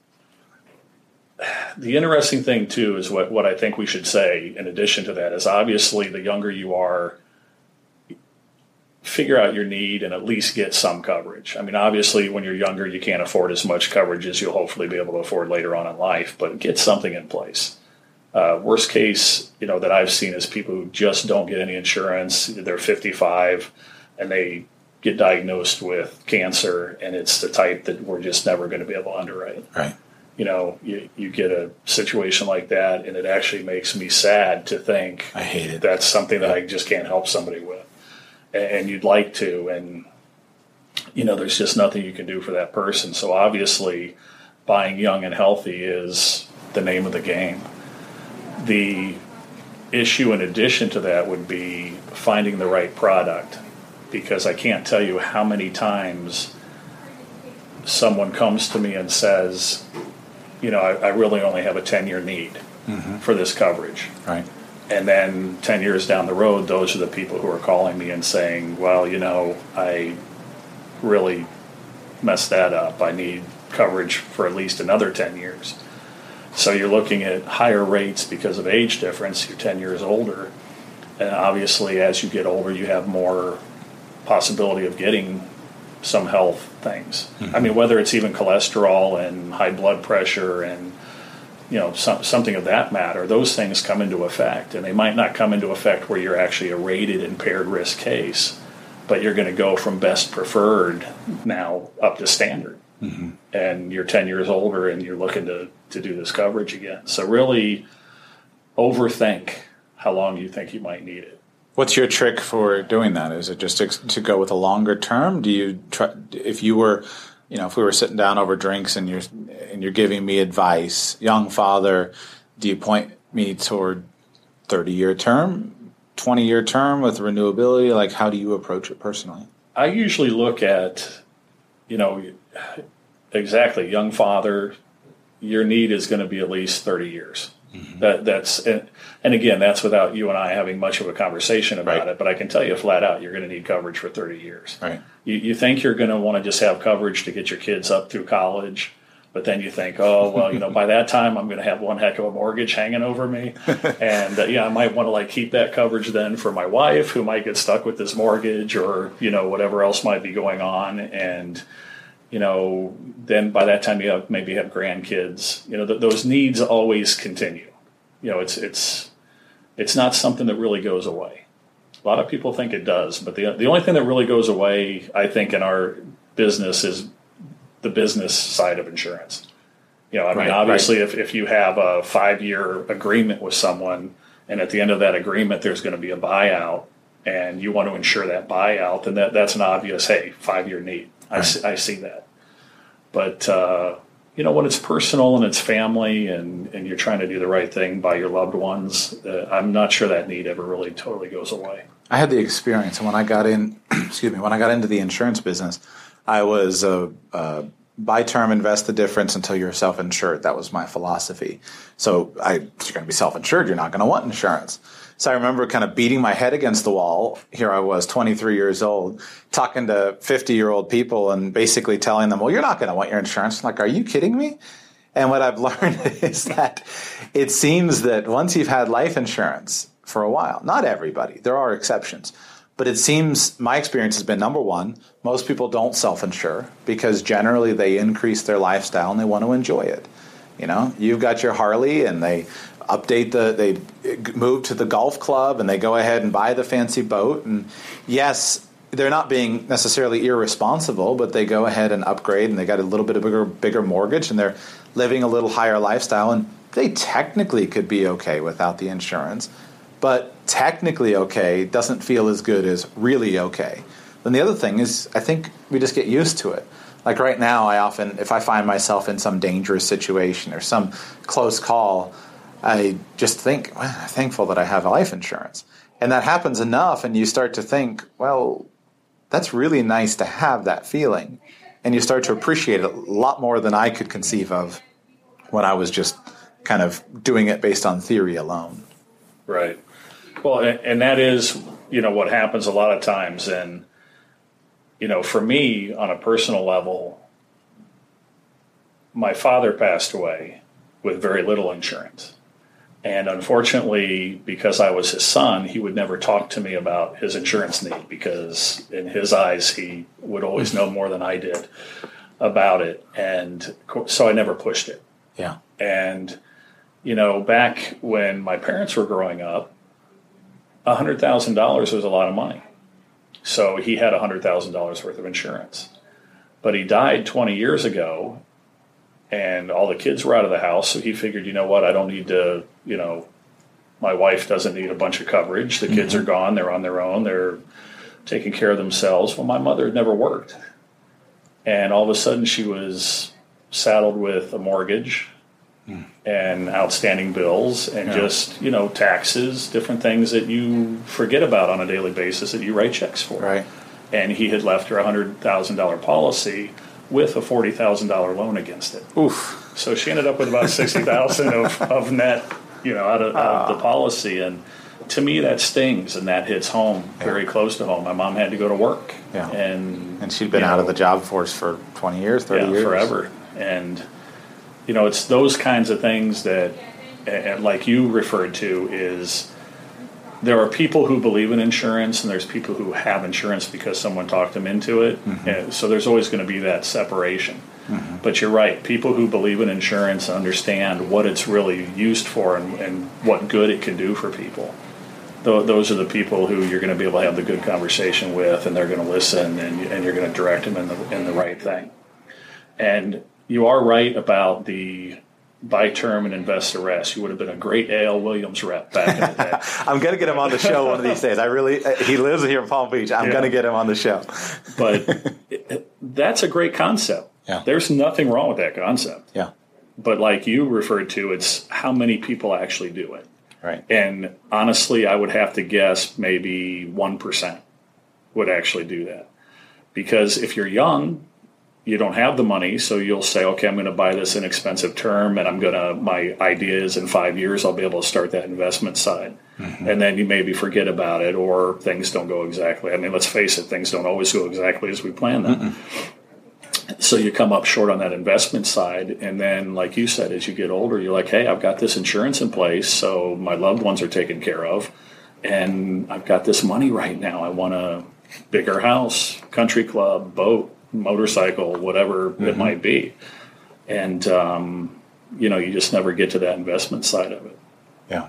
Speaker 2: the interesting thing too is what what I think we should say in addition to that is obviously the younger you are figure out your need and at least get some coverage. I mean, obviously, when you're younger, you can't afford as much coverage as you'll hopefully be able to afford later on in life, but get something in place. Uh, worst case, you know, that I've seen is people who just don't get any insurance. They're 55 and they get diagnosed with cancer, and it's the type that we're just never going to be able to underwrite.
Speaker 1: Right.
Speaker 2: You know, you, you get a situation like that, and it actually makes me sad to think
Speaker 1: I hate it.
Speaker 2: that's something that I just can't help somebody with. And you'd like to, and you know, there's just nothing you can do for that person. So obviously, buying young and healthy is the name of the game. The issue, in addition to that, would be finding the right product because I can't tell you how many times someone comes to me and says, you know, I, I really only have a 10 year need
Speaker 1: Mm-hmm.
Speaker 2: for this coverage.
Speaker 1: Right.
Speaker 2: And then 10 years down the road, those are the people who are calling me and saying, well, you know, I really messed that up. I need coverage for at least another 10 years. So you're looking at higher rates because of age difference. You're 10 years older. And obviously, as you get older, you have more possibility of getting some health things. I mm-hmm. mean, whether it's even cholesterol and high blood pressure and you know some, something of that matter, those things come into effect, and they might not come into effect where you're actually a rated impaired risk case, but you're going to go from best preferred now up to standard, mm-hmm. and you're 10 years older and you're looking to to do this coverage again. So really overthink how long you think you might need it.
Speaker 1: What's your trick for doing that? Is it just to, to go with a longer term? Do you try if you were, you know, if we were sitting down over drinks and you're and you're giving me advice, young father, do you point me toward thirty year term, twenty year term with renewability? Like, how do you approach it personally?
Speaker 2: I usually look at, you know, exactly young father. Your need is going to be at least thirty years. Mm-hmm. That that's and, and again that's without you and I having much of a conversation about
Speaker 1: Right.
Speaker 2: it. But I can tell you flat out, you're going to need coverage for thirty years.
Speaker 1: Right.
Speaker 2: You, you think you're going to want to just have coverage to get your kids up through college, but then you think, oh well, you know, by that time I'm going to have one heck of a mortgage hanging over me, and uh, yeah, I might want to like keep that coverage then for my wife who might get stuck with this mortgage or you know whatever else might be going on, and you know then by that time you have maybe have grandkids. You know th- those needs always continue. You know it's it's it's not something that really goes away. A lot of people think it does, but the the only thing that really goes away, I think, in our business is the business side of insurance. You know, I mean,
Speaker 1: Right,
Speaker 2: obviously, if, if you have a five year agreement with someone, and at the end of that agreement, there's going to be a buyout, and you want to insure that buyout, then that, that's an obvious, hey, five year need. I, see, I see that. But, uh, you know, when it's personal and it's family and, and you're trying to do the right thing by your loved ones, uh, I'm not sure that need ever really totally goes away.
Speaker 1: I had the experience, and when I got in, excuse me, when I got into the insurance business, I was a, a buy term, invest the difference until you're self insured. That was my philosophy. So I, you're going to be self insured, you're not going to want insurance. So I remember kind of beating my head against the wall. Here I was, 23 years old, talking to 50 year old people and basically telling them, well, you're not going to want your insurance. I'm like, are you kidding me? And what I've learned is that it seems that once you've had life insurance for a while, not everybody, there are exceptions, but it seems my experience has been number one, most people don't self insure because generally they increase their lifestyle and they want to enjoy it. You know, you've got your Harley and they update the, they move to the golf club and they go ahead and buy the fancy boat. And yes, they're not being necessarily irresponsible, but they go ahead and upgrade and they got a little bit of bigger, bigger mortgage and they're living a little higher lifestyle. And they technically could be okay without the insurance, but technically okay doesn't feel as good as really okay. Then the other thing is, I think we just get used to it. Like right now, I often, if I find myself in some dangerous situation or some close call, I just think, well, I'm thankful that I have life insurance. And that happens enough, and you start to think, well, that's really nice to have that feeling. And you start to appreciate it a lot more than I could conceive of when I was just kind of doing it based on theory alone.
Speaker 2: Right. Well, and, that is, you know, what happens a lot of times. And, you know, for me, on a personal level, my father passed away with very little insurance. And unfortunately, because I was his son, he would never talk to me about his insurance need because, in his eyes, he would always know more than I did about it. And so I never pushed it.
Speaker 1: Yeah.
Speaker 2: And, you know, back when my parents were growing up, $100,000 was a lot of money. So he had $100,000 worth of insurance. But he died 20 years ago and all the kids were out of the house. So he figured, you know what, I don't need to, you know, my wife doesn't need a bunch of coverage. The kids mm-hmm. are gone, they're on their own, they're taking care of themselves. Well, my mother had never worked. And all of a sudden she was saddled with a mortgage mm. and outstanding bills and yeah. just, you know, taxes, different things that you forget about on a daily basis that you write checks for.
Speaker 1: Right.
Speaker 2: And he had left her a $100,000 policy with a forty thousand dollar loan against it.
Speaker 1: Oof.
Speaker 2: So she ended up with about sixty thousand of, of net, you know, out of, out of, the ah. policy, and to me that stings and that hits home yeah. very close to home. My mom had to go to work,
Speaker 1: yeah.
Speaker 2: and
Speaker 1: and she'd been out know, of the job force for twenty years, thirty
Speaker 2: yeah,
Speaker 1: years,
Speaker 2: forever, and you know, it's those kinds of things that, and like you referred to, is there are people who believe in insurance and there's people who have insurance because someone talked them into it. Mm-hmm. so there's always going to be that separation. Mm-hmm. But you're right. People who believe in insurance understand what it's really used for and, and what good it can do for people. Th- those are the people who you're going to be able to have the good conversation with, and they're going to listen, and, and you're going to direct them in the in the right thing. And you are right about the buy term and invest the rest. You would have been a great A.L. Williams rep back in the day.
Speaker 1: I'm going to get him on the show one of these days. I really, uh, he lives here in Palm Beach. I'm yeah. going to get him on the show.
Speaker 2: but it, that's a great concept.
Speaker 1: Yeah.
Speaker 2: There's nothing wrong with that concept.
Speaker 1: Yeah.
Speaker 2: But like you referred to, it's how many people actually do it.
Speaker 1: Right.
Speaker 2: And honestly, I would have to guess maybe 1% would actually do that. Because if you're young, you don't have the money, so you'll say, okay, I'm going to buy this inexpensive term, and I'm going to, my idea is in five years, I'll be able to start that investment side. Mm-hmm. And then you maybe forget about it, or things don't go exactly. I mean, let's face it, things don't always go exactly as we plan them. Mm-hmm. So you come up short on that investment side. And then, like you said, as you get older, you're like, hey, I've got this insurance in place, so my loved ones are taken care of, and I've got this money right now. I want a bigger house, country club, boat motorcycle, whatever mm-hmm. it might be. And, um, you know, you just never get to that investment side of it.
Speaker 1: Yeah.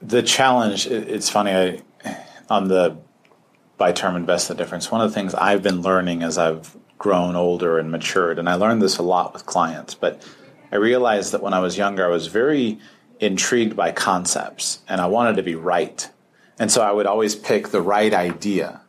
Speaker 1: The challenge, it's funny, I, on the buy term invest the difference, one of the things I've been learning as I've grown older and matured, and I learned this a lot with clients, but I realized that when I was younger, I was very intrigued by concepts and I wanted to be right. And so I would always pick the right idea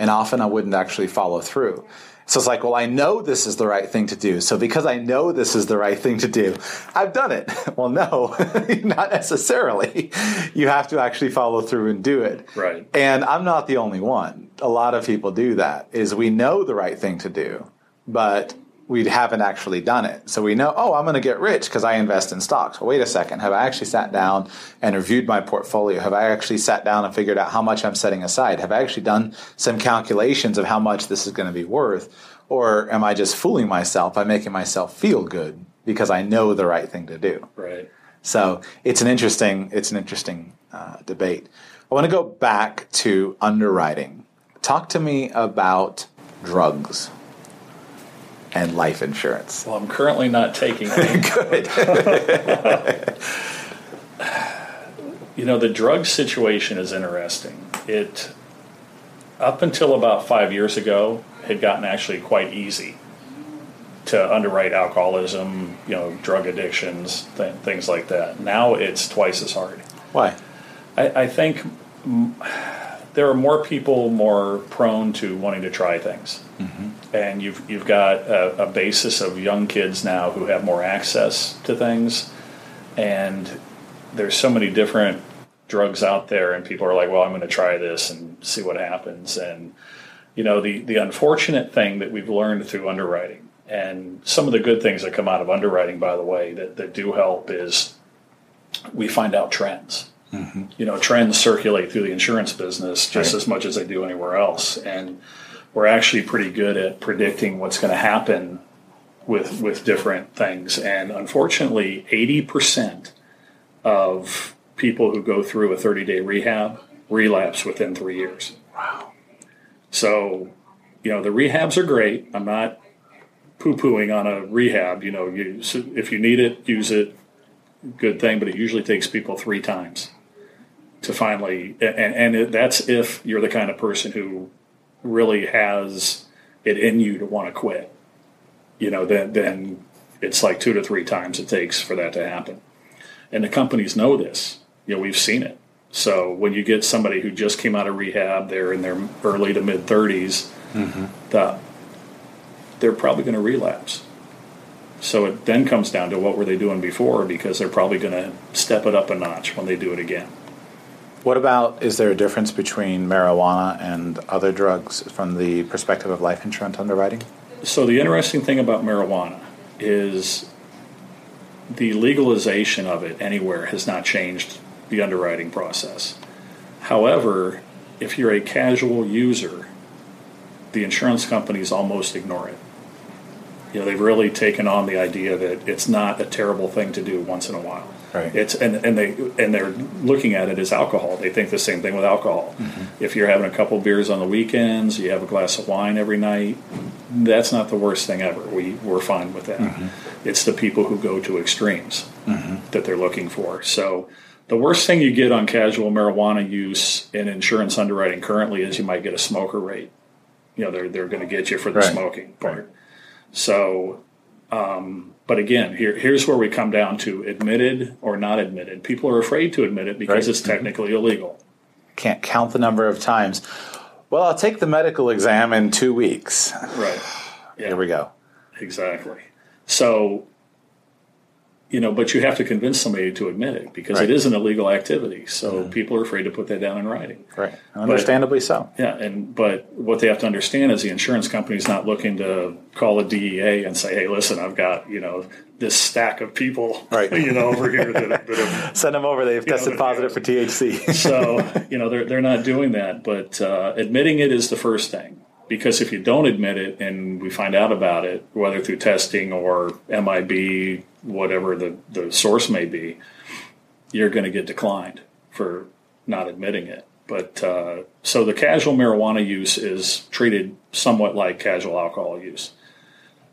Speaker 1: and often I wouldn't actually follow through. So it's like, well, I know this is the right thing to do. So because I know this is the right thing to do, I've done it. Well, no, not necessarily. You have to actually follow through and do it.
Speaker 2: Right.
Speaker 1: And I'm not the only one. A lot of people do that. Is we know the right thing to do, but we haven't actually done it. So we know, oh, I'm going to get rich because I invest in stocks. Well, wait a second. Have I actually sat down and reviewed my portfolio? Have I actually sat down and figured out how much I'm setting aside? Have I actually done some calculations of how much this is going to be worth? Or am I just fooling myself by making myself feel good because I know the right thing to do?
Speaker 2: Right.
Speaker 1: So it's an interesting, it's an interesting uh, debate. I want to go back to underwriting. Talk to me about drugs and life insurance?
Speaker 2: Well, I'm currently not taking it.
Speaker 1: Good.
Speaker 2: you know, the drug situation is interesting. It, up until about five years ago, had gotten actually quite easy to underwrite alcoholism, you know, drug addictions, th- things like that. Now it's twice as hard.
Speaker 1: Why?
Speaker 2: I, I think there are more people more prone to wanting to try things. Mm-hmm. And you've, you've got a, a, basis of young kids now who have more access to things. And there's so many different drugs out there, and people are like, well, I'm going to try this and see what happens. And, you know, the, the unfortunate thing that we've learned through underwriting, and some of the good things that come out of underwriting, by the way, that, that do help is we find out trends Mm-hmm. You know, trends circulate through the insurance business just right. as much as they do anywhere else, and we're actually pretty good at predicting what's going to happen with with different things. And unfortunately, eighty percent of people who go through a 30 day rehab relapse within three years.
Speaker 1: Wow.
Speaker 2: So, you know, the rehabs are great. I'm not poo pooing on a rehab. You know, you, if you need it, use it. Good thing, but it usually takes people three times to finally, and, and it, that's if you're the kind of person who really has it in you to want to quit. You know, then, then it's like two to three times it takes for that to happen. And the companies know this. You know, we've seen it. So when you get somebody who just came out of rehab, they're in their early to mid 30s, mm-hmm. the, they're probably going to relapse. So it then comes down to what were they doing before because they're probably going to step it up a notch when they do it again.
Speaker 1: What about is there a difference between marijuana and other drugs from the perspective of life insurance underwriting?
Speaker 2: So the interesting thing about marijuana is the legalization of it anywhere has not changed the underwriting process. However, if you're a casual user, the insurance companies almost ignore it. You know, they've really taken on the idea that it's not a terrible thing to do once in a while.
Speaker 1: Right.
Speaker 2: It's and, and they and they're looking at it as alcohol. They think the same thing with alcohol. Mm-hmm. If you're having a couple beers on the weekends, you have a glass of wine every night. That's not the worst thing ever. We we're fine with that. Mm-hmm. It's the people who go to extremes mm-hmm. that they're looking for. So the worst thing you get on casual marijuana use in insurance underwriting currently is you might get a smoker rate. You know, they're they're going to get you for the right. smoking part. Right. So um, but again, here, here's where we come down to admitted or not admitted. People are afraid to admit it because right. it's technically mm-hmm. illegal.
Speaker 1: Can't count the number of times. Well, I'll take the medical exam in two weeks.
Speaker 2: Right.
Speaker 1: Yeah. Here we go.
Speaker 2: Exactly. So you know, but you have to convince somebody to admit it because right. it is an illegal activity. So mm-hmm. people are afraid to put that down in writing.
Speaker 1: Right. Understandably
Speaker 2: but,
Speaker 1: so.
Speaker 2: Yeah. And, but what they have to understand is the insurance company is not looking to call a DEA and say, hey, listen, I've got, you know, this stack of people,
Speaker 1: right.
Speaker 2: you know, over here that, that
Speaker 1: have, send them over. They've tested know, positive for THC.
Speaker 2: so, you know, they're, they're not doing that, but uh, admitting it is the first thing because if you don't admit it and we find out about it, whether through testing or MIB, whatever the, the source may be, you're going to get declined for not admitting it. But uh, so the casual marijuana use is treated somewhat like casual alcohol use.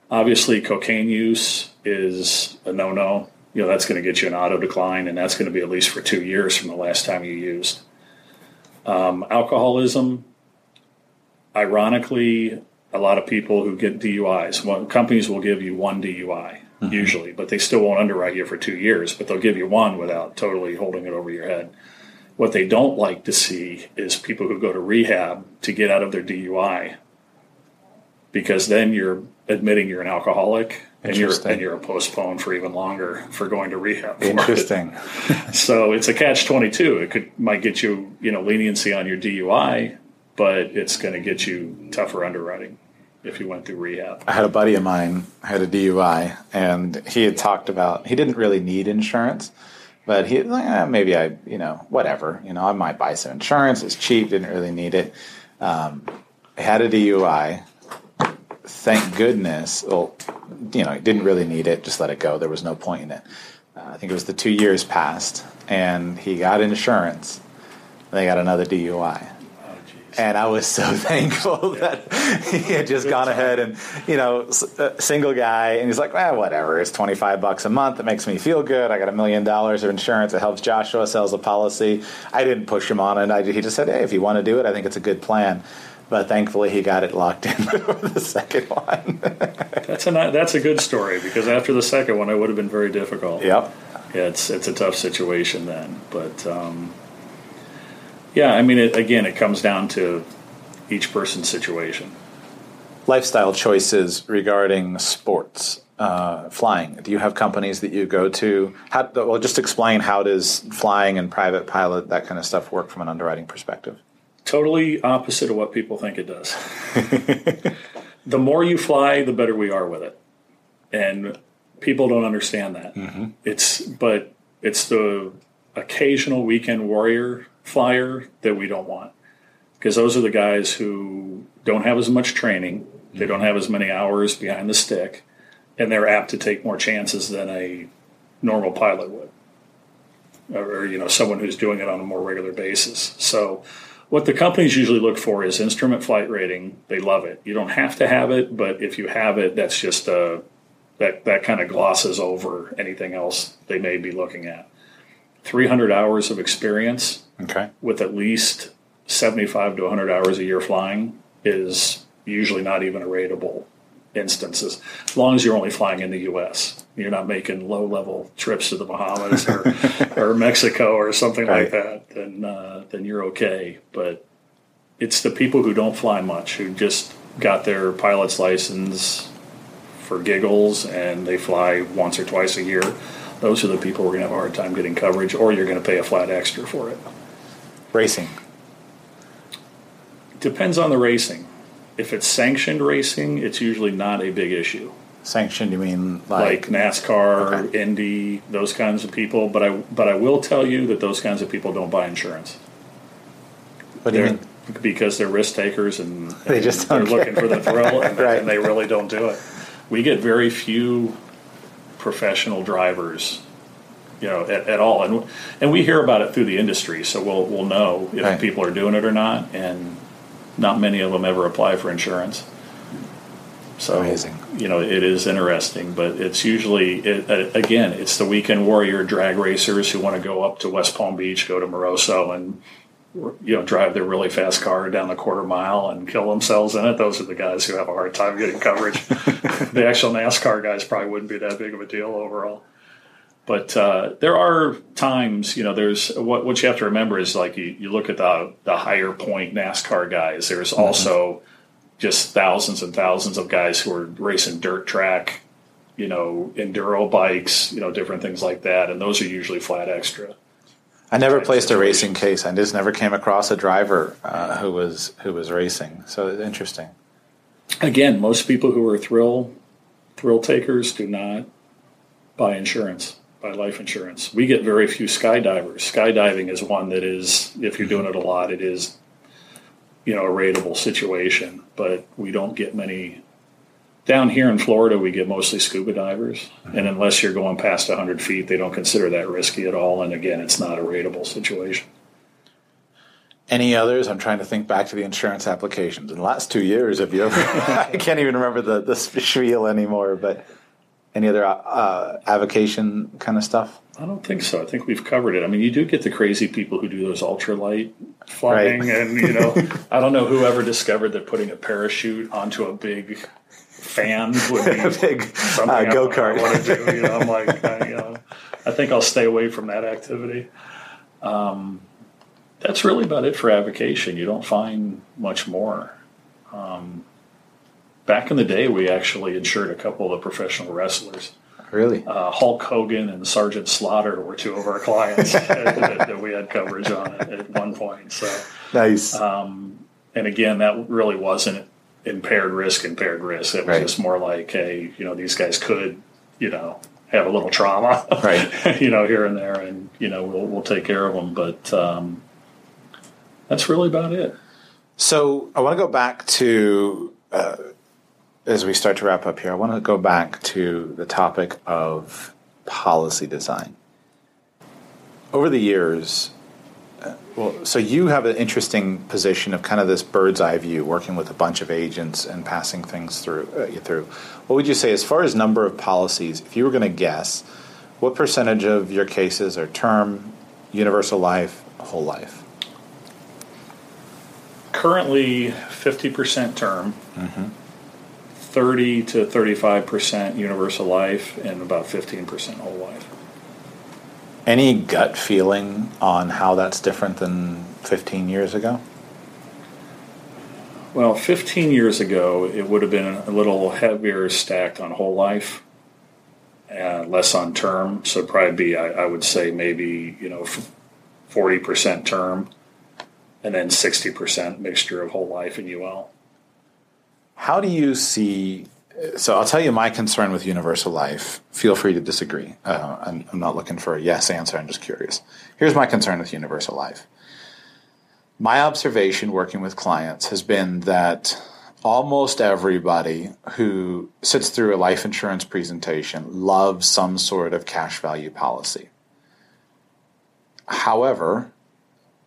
Speaker 2: Obviously, cocaine use is a no no. You know, that's going to get you an auto decline, and that's going to be at least for two years from the last time you used. Um, alcoholism, ironically, a lot of people who get DUIs, well, companies will give you one DUI mm-hmm. usually, but they still won't underwrite you for two years, but they'll give you one without totally holding it over your head. What they don't like to see is people who go to rehab to get out of their DUI because then you're admitting you're an alcoholic and you're and you're a postponed for even longer for going to rehab.
Speaker 1: Interesting.
Speaker 2: so it's a catch twenty two. It could might get you you know leniency on your DUI, but it's going to get you tougher underwriting if you went through rehab.
Speaker 1: I had a buddy of mine had a DUI, and he had talked about he didn't really need insurance, but he like eh, maybe I you know whatever you know I might buy some insurance. It's cheap, didn't really need it. Um, had a DUI. Thank goodness. Well, you know, he didn't really need it. Just let it go. There was no point in it. Uh, I think it was the two years passed, and he got insurance. They got another DUI and I was so thankful that he had just gone ahead and you know single guy. And he's like well whatever. It's 25 bucks a month. It makes me feel good. I got a million dollars of insurance. It helps Joshua sells a policy. I didn't push him on it. I, he just said hey if you want to do it I think it's a good plan. But thankfully he got it locked in for the second one.
Speaker 2: That's a that's a good story because after the second one it would have been very difficult.
Speaker 1: Yep.
Speaker 2: Yeah, it's it's a tough situation then. But um, yeah, I mean, it, again, it comes down to each person's situation.
Speaker 1: Lifestyle choices regarding sports, uh, flying. Do you have companies that you go to? How, well, just explain how does flying and private pilot that kind of stuff work from an underwriting perspective?
Speaker 2: Totally opposite of what people think it does. the more you fly, the better we are with it, and people don't understand that. Mm-hmm. It's but it's the occasional weekend warrior flyer that we don't want because those are the guys who don't have as much training, they mm-hmm. don't have as many hours behind the stick, and they're apt to take more chances than a normal pilot would. or you know someone who's doing it on a more regular basis. So what the companies usually look for is instrument flight rating. They love it. You don't have to have it, but if you have it, that's just a that that kind of glosses over anything else they may be looking at. 300 hours of experience
Speaker 1: Okay.
Speaker 2: with at least 75 to 100 hours a year flying is usually not even a rateable instances. As long as you're only flying in the US you're not making low level trips to the Bahamas or, or Mexico or something like that then uh, then you're okay. But it's the people who don't fly much who just got their pilot's license for giggles and they fly once or twice a year. Those are the people who are going to have a hard time getting coverage or you're going to pay a flat extra for it
Speaker 1: Racing.
Speaker 2: Depends on the racing. If it's sanctioned racing, it's usually not a big issue.
Speaker 1: Sanctioned, you mean
Speaker 2: Like
Speaker 1: like,
Speaker 2: NASCAR,
Speaker 1: Okay.
Speaker 2: Indy, those kinds of people. But I but I will tell you that those kinds of people don't buy insurance.
Speaker 1: what do you
Speaker 2: They're,
Speaker 1: mean?
Speaker 2: because they're risk takers and,
Speaker 1: They just
Speaker 2: they're looking for the thrill and,
Speaker 1: Right.
Speaker 2: and they really don't do it. We get very few professional drivers, you know, at, at all, and and we hear about it through the industry, so we'll we'll know if
Speaker 1: Right.
Speaker 2: people are doing it or not, and not many of them ever apply for insurance. So
Speaker 1: Amazing.
Speaker 2: you know, it is interesting, but it's usually it, uh, again, it's the weekend warrior drag racers who want to go up to West Palm Beach, go to Moroso, and you know drive their really fast car down the quarter mile and kill themselves in it. Those are the guys who have a hard time getting coverage. the actual NASCAR guys probably wouldn't be that big of a deal overall. But uh, there are times, you know, there's what, what you have to remember is like you, you look at the the higher point NASCAR guys. There's also just thousands and thousands of guys who are racing dirt track, you know, enduro bikes, you know, different things like that, and those are usually flat extra.
Speaker 1: I never placed a racing case. I just never came across a driver uh, who was who was racing. So it's interesting.
Speaker 2: Again, most people who are thrill thrill takers do not buy insurance, buy life insurance. We get very few skydivers. Skydiving is one that is, if you're doing it a lot, it is, you know, a rateable situation. But we don't get many. Down here in Florida, we get mostly scuba divers, and unless you're going past 100 feet, they don't consider that risky at all. And again, it's not a rateable situation.
Speaker 1: Any others? I'm trying to think back to the insurance applications. In the last two years, have you ever? I can't even remember the the spiel anymore. But any other uh, avocation kind of stuff?
Speaker 2: I don't think so. I think we've covered it. I mean, you do get the crazy people who do those ultralight flying,
Speaker 1: Right.
Speaker 2: and you know, I don't know whoever discovered that putting a parachute onto a big fan would be
Speaker 1: A big uh, go kart.
Speaker 2: what to do. You know, I'm like, I, you know, I think I'll stay away from that activity. Um, that's really about it for avocation. You don't find much more. Um, back in the day, we actually insured a couple of the professional wrestlers
Speaker 1: Really?
Speaker 2: uh, Hulk Hogan and Sergeant Slaughter were two of our clients that, that we had coverage on at, at one point. So,
Speaker 1: nice.
Speaker 2: and again, that really wasn't impaired risk, impaired risk. It was
Speaker 1: Right.
Speaker 2: just more like, hey, you know, these guys could, you know, have a little trauma,
Speaker 1: Right.
Speaker 2: you know, here and there, and you know, we'll we'll take care of them. But um, that's really about it.
Speaker 1: So I want to go back to, uh, as we start to wrap up here, I want to go back to the topic of policy design. Over the years, uh, well, so you have an interesting position of kind of this bird's eye view, working with a bunch of agents and passing things through. Uh, through. What would you say, as far as number of policies, if you were going to guess, what percentage of your cases are term, universal life, whole life?
Speaker 2: Currently, fifty percent term.
Speaker 1: Mm-hmm.
Speaker 2: 30 to 35% universal life and about 15% whole life.
Speaker 1: Any gut feeling on how that's different than 15 years ago?
Speaker 2: Well, 15 years ago, it would have been a little heavier stacked on whole life, uh, less on term. So probably be, I, I would say, maybe you know, f- 40% term, and then 60% mixture of whole life and UL.
Speaker 1: How do you see? So I'll tell you my concern with universal life. Feel free to disagree. Uh, I'm, I'm not looking for a yes answer. I'm just curious. Here's my concern with universal life. My observation working with clients has been that almost everybody who sits through a life insurance presentation loves some sort of cash value policy. However,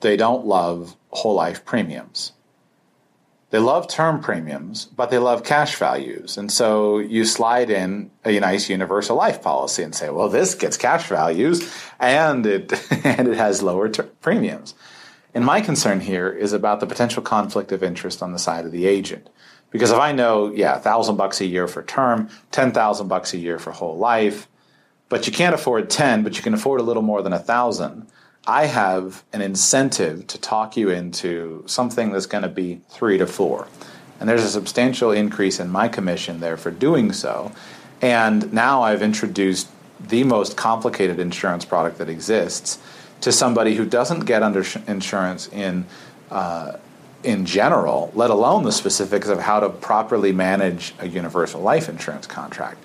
Speaker 1: they don't love whole life premiums. They love term premiums, but they love cash values. And so you slide in a nice universal life policy and say, well, this gets cash values and it, and it has lower ter- premiums. And my concern here is about the potential conflict of interest on the side of the agent. Because if I know, yeah, thousand bucks a year for term, ten thousand bucks a year for whole life, but you can't afford ten, but you can afford a little more than a thousand, I have an incentive to talk you into something that's going to be three to four. And there's a substantial increase in my commission there for doing so. And now I've introduced the most complicated insurance product that exists to somebody who doesn't get under insurance in uh, in general, let alone the specifics of how to properly manage a universal life insurance contract.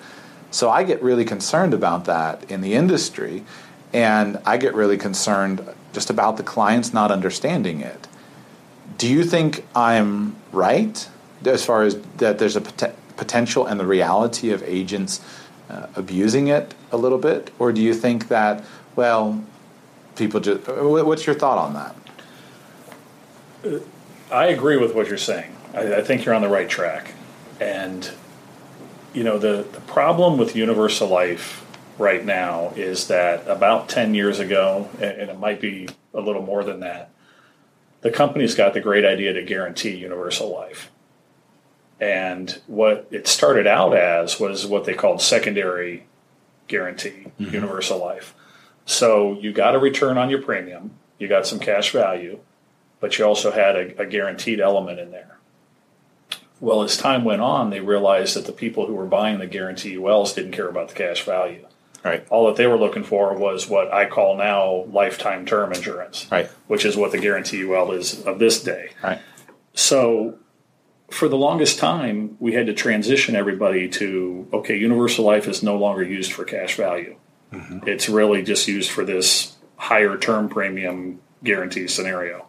Speaker 1: So I get really concerned about that in the industry, and I get really concerned just about the clients not understanding it. Do you think I'm right as far as that there's a pot- potential and the reality of agents uh, abusing it a little bit, or do you think that well, people just what's your thought on that?
Speaker 2: I agree with what you're saying. I, I think you're on the right track. And, you know, the, the problem with universal life right now is that about 10 years ago, and, it might be a little more than that, the company's got the great idea to guarantee universal life. And what it started out as was what they called secondary guarantee, mm-hmm. universal life. So you got a return on your premium, you got some cash value, but you also had a, a guaranteed element in there. Well, as time went on, they realized that the people who were buying the guarantee ULs didn't care about the cash value.
Speaker 1: Right.
Speaker 2: All that they were looking for was what I call now lifetime term insurance.
Speaker 1: Right.
Speaker 2: Which is what the guarantee UL is of this day.
Speaker 1: Right.
Speaker 2: So for the longest time, we had to transition everybody to okay, universal life is no longer used for cash value. Mm-hmm. It's really just used for this higher term premium guarantee scenario.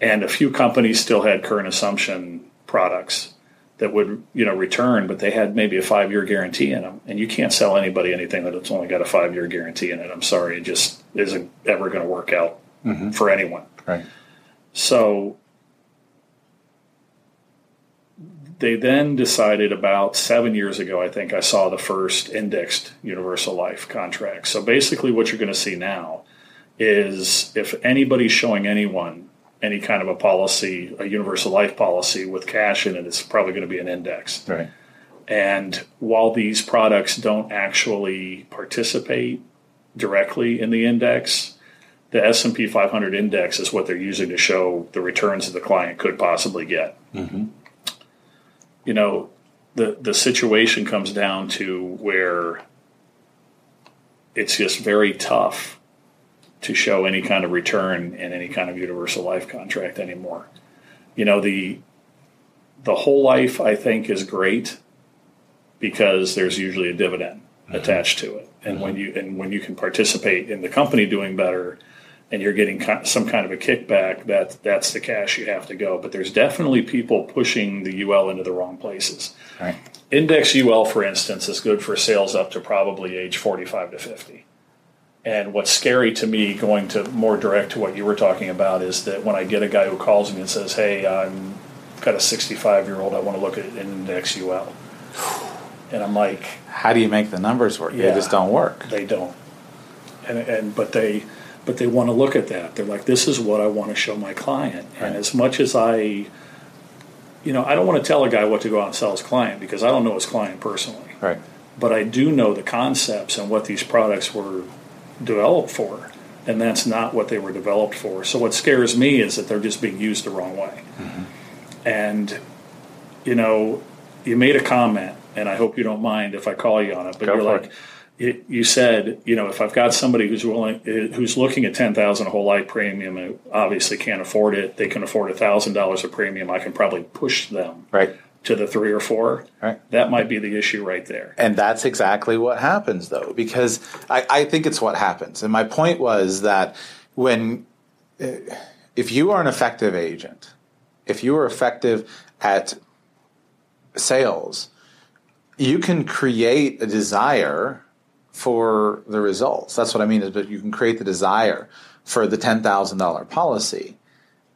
Speaker 2: And a few companies still had current assumption products that would you know return, but they had maybe a five year guarantee in them, and you can't sell anybody anything that it's only got a five year guarantee in it. I'm sorry, it just isn't ever going to work out mm-hmm. for anyone.
Speaker 1: Right.
Speaker 2: So they then decided about seven years ago, I think I saw the first indexed universal life contract. So basically, what you're going to see now is if anybody's showing anyone any kind of a policy, a universal life policy with cash in it, it's probably going to be an index.
Speaker 1: Right.
Speaker 2: And while these products don't actually participate directly in the index, the S&P 500 index is what they're using to show the returns that the client could possibly get. Mm-hmm. You know, the the situation comes down to where it's just very tough to show any kind of return in any kind of universal life contract anymore. You know, the the whole life I think is great because there's usually a dividend mm-hmm. attached to it. And mm-hmm. when you and when you can participate in the company doing better and you're getting some kind of a kickback, that that's the cash you have to go. But there's definitely people pushing the UL into the wrong places.
Speaker 1: Right.
Speaker 2: Index UL, for instance, is good for sales up to probably age 45 to 50. And what's scary to me, going to more direct to what you were talking about, is that when I get a guy who calls me and says, "Hey, I'm got a 65 year old, I want to look at an index UL," and I'm like,
Speaker 1: "How do you make the numbers work? Yeah, they just don't work.
Speaker 2: They don't." And and but they but they want to look at that. They're like, "This is what I want to show my client." Right. And as much as I, you know, I don't want to tell a guy what to go out and sell his client because I don't know his client personally.
Speaker 1: Right.
Speaker 2: But I do know the concepts and what these products were developed for, and that's not what they were developed for. So what scares me is that they're just being used the wrong way. Mm-hmm. And you know, you made a comment, and I hope you don't mind if I call you on it. But Go you're like, it. you said, you know, if I've got somebody who's willing, who's looking at ten thousand a whole life premium, and obviously can't afford it, they can afford a thousand dollars a premium. I can probably push them
Speaker 1: right
Speaker 2: to the three or four,
Speaker 1: right.
Speaker 2: that might be the issue right there.
Speaker 1: And that's exactly what happens, though, because I, I think it's what happens. And my point was that when, uh, if you are an effective agent, if you are effective at sales, you can create a desire for the results. That's what I mean is that you can create the desire for the $10,000 policy.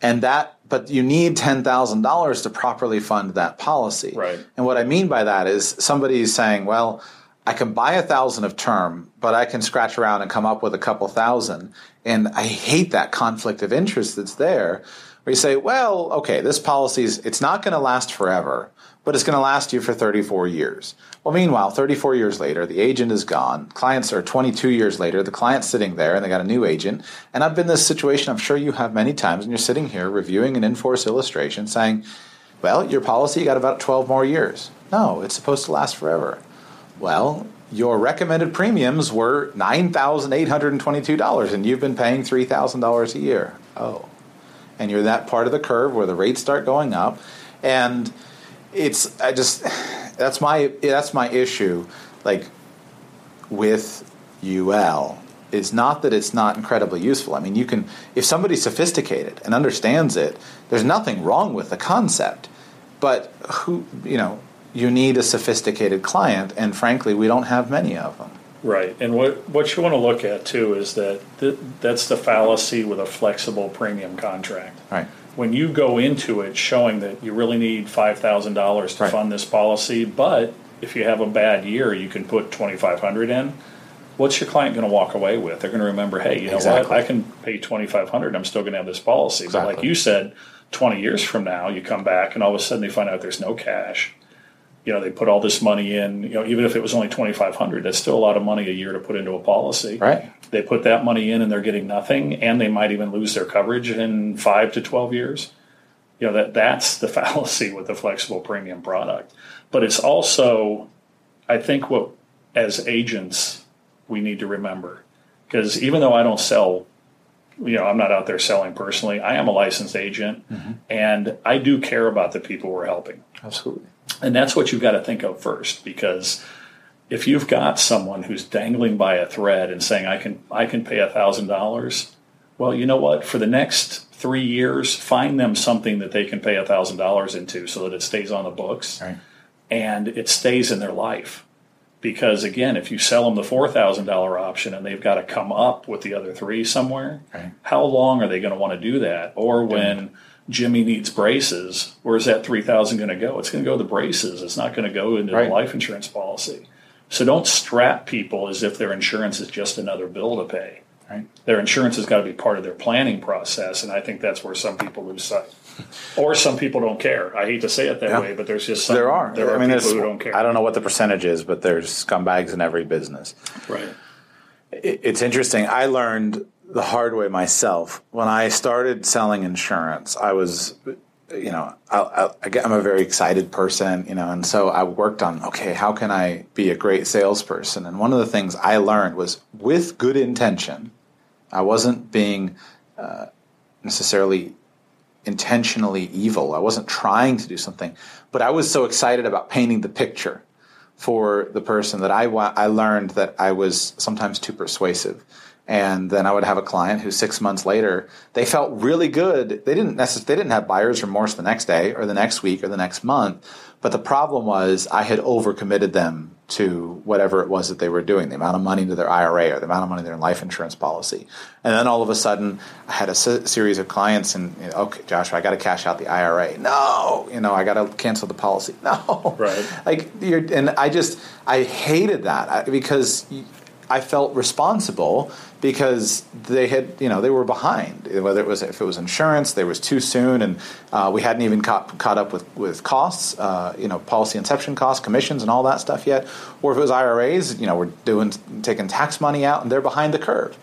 Speaker 1: And that, but you need $10,000 to properly fund that policy.
Speaker 2: Right.
Speaker 1: And what I mean by that is somebody's saying, well, I can buy a thousand of term, but I can scratch around and come up with a couple thousand. And I hate that conflict of interest that's there where you say, well, okay, this policy is, it's not going to last forever, but it's going to last you for 34 years. Well, meanwhile, 34 years later, the agent is gone. Clients are 22 years later. The client's sitting there and they got a new agent. And I've been in this situation, I'm sure you have many times, and you're sitting here reviewing an in-force illustration saying, well, your policy, got about 12 more years. No, it's supposed to last forever. Well, your recommended premiums were $9,822 and you've been paying $3,000 a year. Oh. And you're that part of the curve where the rates start going up and it's I just that's my that's my issue like with UL is not that it's not incredibly useful. I mean, you can if somebody's sophisticated and understands it, there's nothing wrong with the concept. But who, you know, you need a sophisticated client and frankly, we don't have many of them.
Speaker 2: Right, and what what you want to look at too is that th- that's the fallacy with a flexible premium contract.
Speaker 1: Right.
Speaker 2: When you go into it showing that you really need five thousand dollars to
Speaker 1: Right.
Speaker 2: fund this policy, but if you have a bad year, you can put twenty five hundred in. What's your client going to walk away with? They're going to remember, hey, you know
Speaker 1: Exactly.
Speaker 2: what? I can pay twenty five hundred. I'm still going to have this policy. But like you said, twenty years from now, you come back and all of a sudden they find out there's no cash you know they put all this money in you know even if it was only 2500 that's still a lot of money a year to put into a policy.
Speaker 1: Right.
Speaker 2: they put that money in and they're getting nothing and they might even lose their coverage in 5 to 12 years. You know that that's the fallacy with the flexible premium product. But it's also i think what as agents we need to remember. Because even though i don't sell you know i'm not out there selling personally i am a licensed agent mm-hmm. and i do care about the people we're helping.
Speaker 1: Absolutely.
Speaker 2: And that's what you've got to think of first, because if you've got someone who's dangling by a thread and saying, "I can, I can pay a thousand dollars," well, you know what? For the next three years, find them something that they can pay a thousand dollars into, so that it stays on the books
Speaker 1: Right.
Speaker 2: and it stays in their life. Because again, if you sell them the four thousand dollar option and they've got to come up with the other three somewhere,
Speaker 1: Right.
Speaker 2: how long are they going to want to do that? Or when Jimmy needs braces, where's that three thousand going to go? It's going to go to the braces. It's not going to go into
Speaker 1: Right.
Speaker 2: the life insurance policy. So don't strap people as if their insurance is just another bill to pay.
Speaker 1: Right.
Speaker 2: Their insurance has got to be part of their planning process, and I think that's where some people lose sight, or some people don't care. I hate to say it that
Speaker 1: Yeah.
Speaker 2: way, but there's just some,
Speaker 1: There are.
Speaker 2: there are
Speaker 1: I mean,
Speaker 2: people who don't care.
Speaker 1: I don't know what the percentage is, but there's scumbags in every business.
Speaker 2: Right.
Speaker 1: It's interesting. I learned the hard way myself. When I started selling insurance, I was, you know, I, I'm a very excited person, you know, and so I worked on, okay, how can I be a great salesperson? And one of the things I learned was with good intention, I wasn't being uh, necessarily intentionally evil. I wasn't trying to do something, but I was so excited about painting the picture for the person that I I learned that I was sometimes too persuasive. And then I would have a client who six months later they felt really good. They didn't necess- they didn't have buyer's remorse the next day or the next week or the next month. But the problem was I had overcommitted them to whatever it was that they were doing, the amount of money to their IRA or the amount of money to their life insurance policy. And then all of a sudden, I had a series of clients, and you know, okay, Joshua, I got to cash out the IRA. No, you know, I got to cancel the policy. No,
Speaker 2: Right.
Speaker 1: Like you're, and I just I hated that because I felt responsible because they had you know they were behind whether it was if it was insurance they was too soon and uh, we hadn't even caught, caught up with with costs uh, you know policy inception costs commissions and all that stuff yet or if it was IRAs you know we're doing taking tax money out and they're behind the curve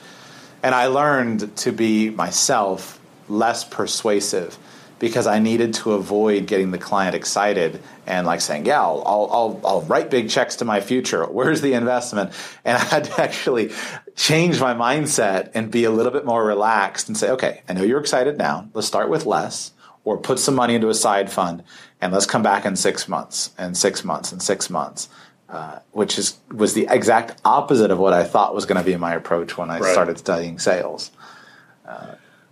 Speaker 1: and I learned to be myself less persuasive because I needed to avoid getting the client excited and like saying, "Yeah, I'll, I'll, I'll, write big checks to my future. Where's the investment?" And I had to actually change my mindset and be a little bit more relaxed and say, "Okay, I know you're excited now. Let's start with less, or put some money into a side fund, and let's come back in six months, and six months, and six months." Uh, which is was the exact opposite of what I thought was going to be my approach when I
Speaker 2: Right.
Speaker 1: started studying sales.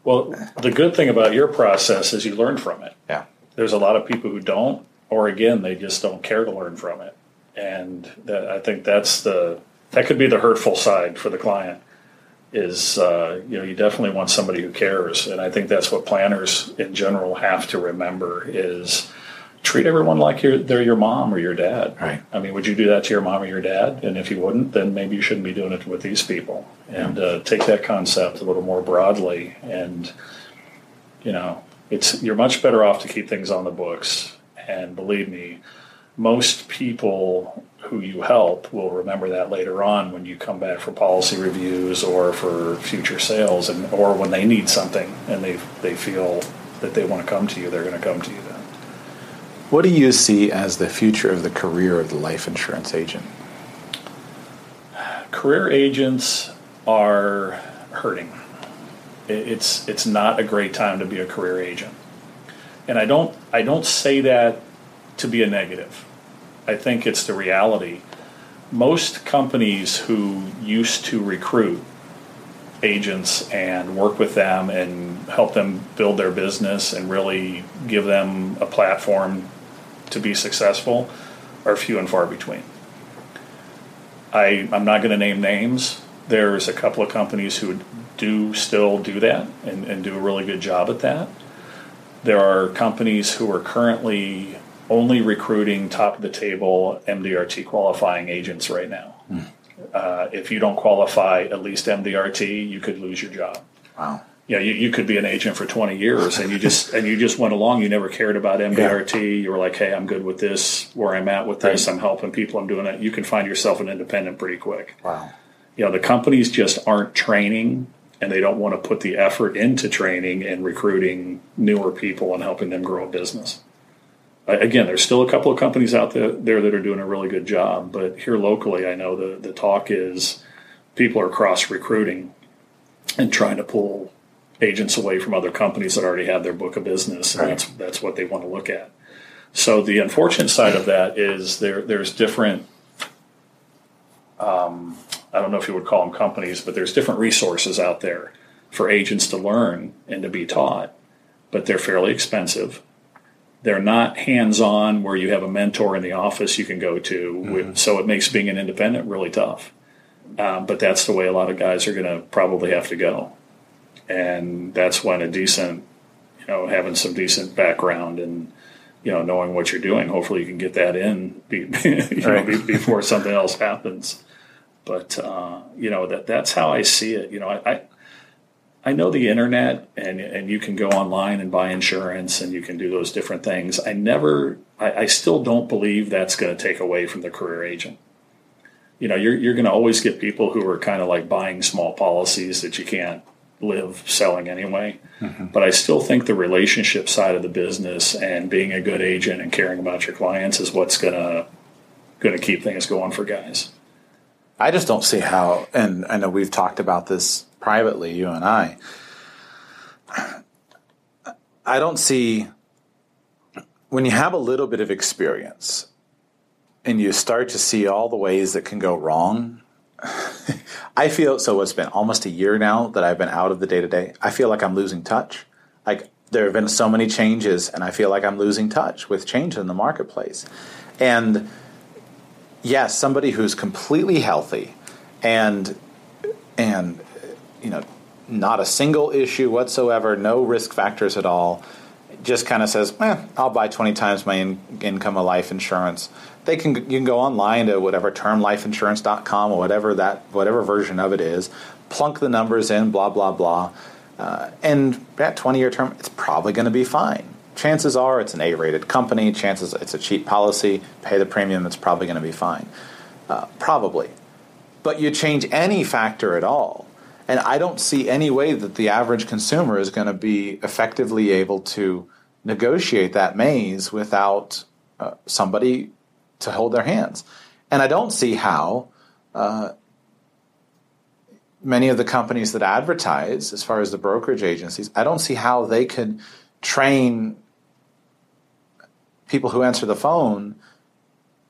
Speaker 2: Well, the good thing about your process is you learn from it.
Speaker 1: Yeah.
Speaker 2: There's a lot of people who don't, or again, they just don't care to learn from it, and that, I think that's the that could be the hurtful side for the client is uh, you know you definitely want somebody who cares, and I think that's what planners in general have to remember is treat everyone like you're, they're your mom or your dad.
Speaker 1: Right.
Speaker 2: I mean, would you do that to your mom or your dad? And if you wouldn't, then maybe you shouldn't be doing it with these people. And uh, take that concept a little more broadly. And you know, it's you're much better off to keep things on the books. And believe me, most people who you help will remember that later on when you come back for policy reviews or for future sales and or when they need something and they they feel that they want to come to you they're going to come to you then.
Speaker 1: What do you see as the future of the career of the life insurance agent?
Speaker 2: career agents are hurting. It's it's not a great time to be a career agent. And I don't I don't say that to be a negative I think it's the reality. Most companies who used to recruit agents and work with them and help them build their business and really give them a platform to be successful are few and far between. I, I'm not going to name names. There's a couple of companies who do still do that and, and do a really good job at that. There are companies who are currently only recruiting top of the table MDRT qualifying agents right now. Uh, if you don't qualify at least MDRT, you could lose your job.
Speaker 1: Wow.
Speaker 2: You know, you, you could be an agent for 20 years and you just and you just went along. You never cared about MDRT. You were like, hey, I'm good with this. Where I'm at with this, I'm helping people. I'm doing it. You can find yourself an independent pretty quick
Speaker 1: Wow.
Speaker 2: you know the companies just aren't training and they don't want to put the effort into training and recruiting newer people and helping them grow a business again there's still a couple of companies out there, there that are doing a really good job but here locally i know the, the talk is people are cross recruiting and trying to pull agents away from other companies that already have their book of business and
Speaker 1: Right.
Speaker 2: that's that's what they want to look at so the unfortunate side of that is there there's different um, I don't know if you would call them companies, but there's different resources out there for agents to learn and to be taught, but they're fairly expensive. They're not hands on where you have a mentor in the office you can go to, with, so it makes being an independent really tough. Um, but that's the way a lot of guys are going to probably have to go. And that's when a decent, you know, having some decent background and, you know, knowing what you're doing, hopefully you can get that in be, you know,
Speaker 1: Right.
Speaker 2: be, before something else happens but uh, you know that that's how I see it. You know, I, I I know the internet, and and you can go online and buy insurance, and you can do those different things. I never, I, I still don't believe that's going to take away from the career agent. You know, you're you're going to always get people who are kind of like buying small policies that you can't live selling anyway. Mm-hmm. But I still think the relationship side of the business and being a good agent and caring about your clients is what's gonna going to keep things going for guys.
Speaker 1: I just don't see how, and I know we've talked about this privately, you and I. I don't see when you have a little bit of experience and you start to see all the ways that can go wrong. I feel so. It's been almost a year now that I've been out of the day to day. I feel like I'm losing touch. Like there have been so many changes, and I feel like I'm losing touch with change in the marketplace. And yes, somebody who's completely healthy and and you know not a single issue whatsoever, no risk factors at all, just kind of says, eh, "I'll buy twenty times my in- income of life insurance." They can you can go online to whatever termlifeinsurance.com or whatever that whatever version of it is, plunk the numbers in, blah blah blah, uh, and that twenty year term, it's probably going to be fine. Chances are it's an A rated company. Chances it's a cheap policy. Pay the premium. It's probably going to be fine. Uh, probably but you change any factor at all. And I don't see any way that the average consumer is going to be effectively able to negotiate that maze without uh, somebody to hold their hands. And I don't see how uh, many of the companies that advertise, as far as the brokerage agencies, I don't see how they could train people who answer the phone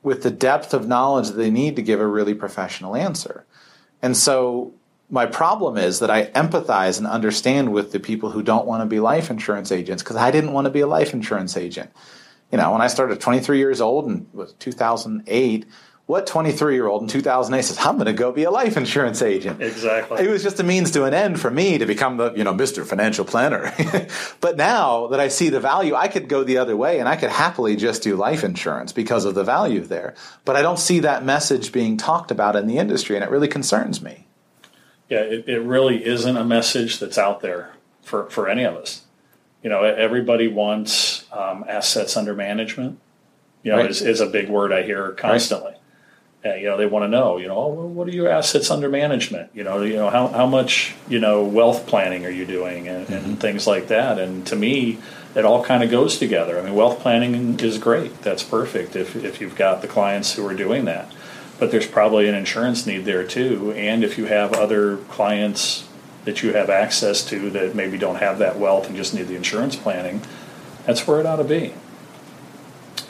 Speaker 1: with the depth of knowledge that they need to give a really professional answer. And so my problem is that I empathize and understand with the people who don't want to be life insurance agents because I didn't want to be a life insurance agent. You know, when I started 23 years old and was 2008, what 23 year old in 2008 says, I'm going to go be a life insurance agent?
Speaker 2: Exactly.
Speaker 1: It was just a means to an end for me to become the, you know, Mr. Financial Planner. but now that I see the value, I could go the other way and I could happily just do life insurance because of the value there. But I don't see that message being talked about in the industry and it really concerns me.
Speaker 2: Yeah, it, it really isn't a message that's out there for, for any of us. You know, everybody wants um, assets under management. You know, right. is, is a big word I hear constantly. Uh, you know, they want to know. You know, oh, what are your assets under management? You know, you know how, how much you know wealth planning are you doing and, mm-hmm. and things like that. And to me, it all kind of goes together. I mean, wealth planning is great. That's perfect if if you've got the clients who are doing that. But there's probably an insurance need there too. And if you have other clients that you have access to that maybe don't have that wealth and just need the insurance planning, that's where it ought to be.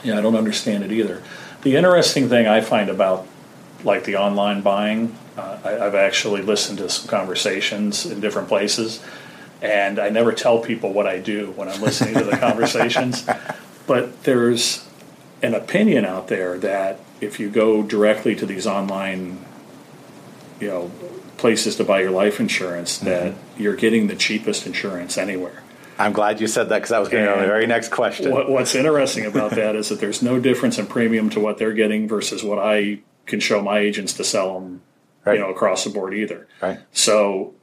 Speaker 2: Yeah, I don't understand it either. The interesting thing I find about like the online buying, uh, I, have actually listened to some conversations in different places, and I never tell people what I do when I'm listening to the conversations. But there's an opinion out there that if you go directly to these online, you know, places to buy your life insurance mm-hmm. that you're getting the cheapest insurance anywhere.
Speaker 1: I'm glad you said that because that was going to be my very next question.
Speaker 2: What, what's interesting about that is that there's no difference in premium to what they're getting versus what I can show my agents to sell them, right. you know, across the board either.
Speaker 1: Right.
Speaker 2: So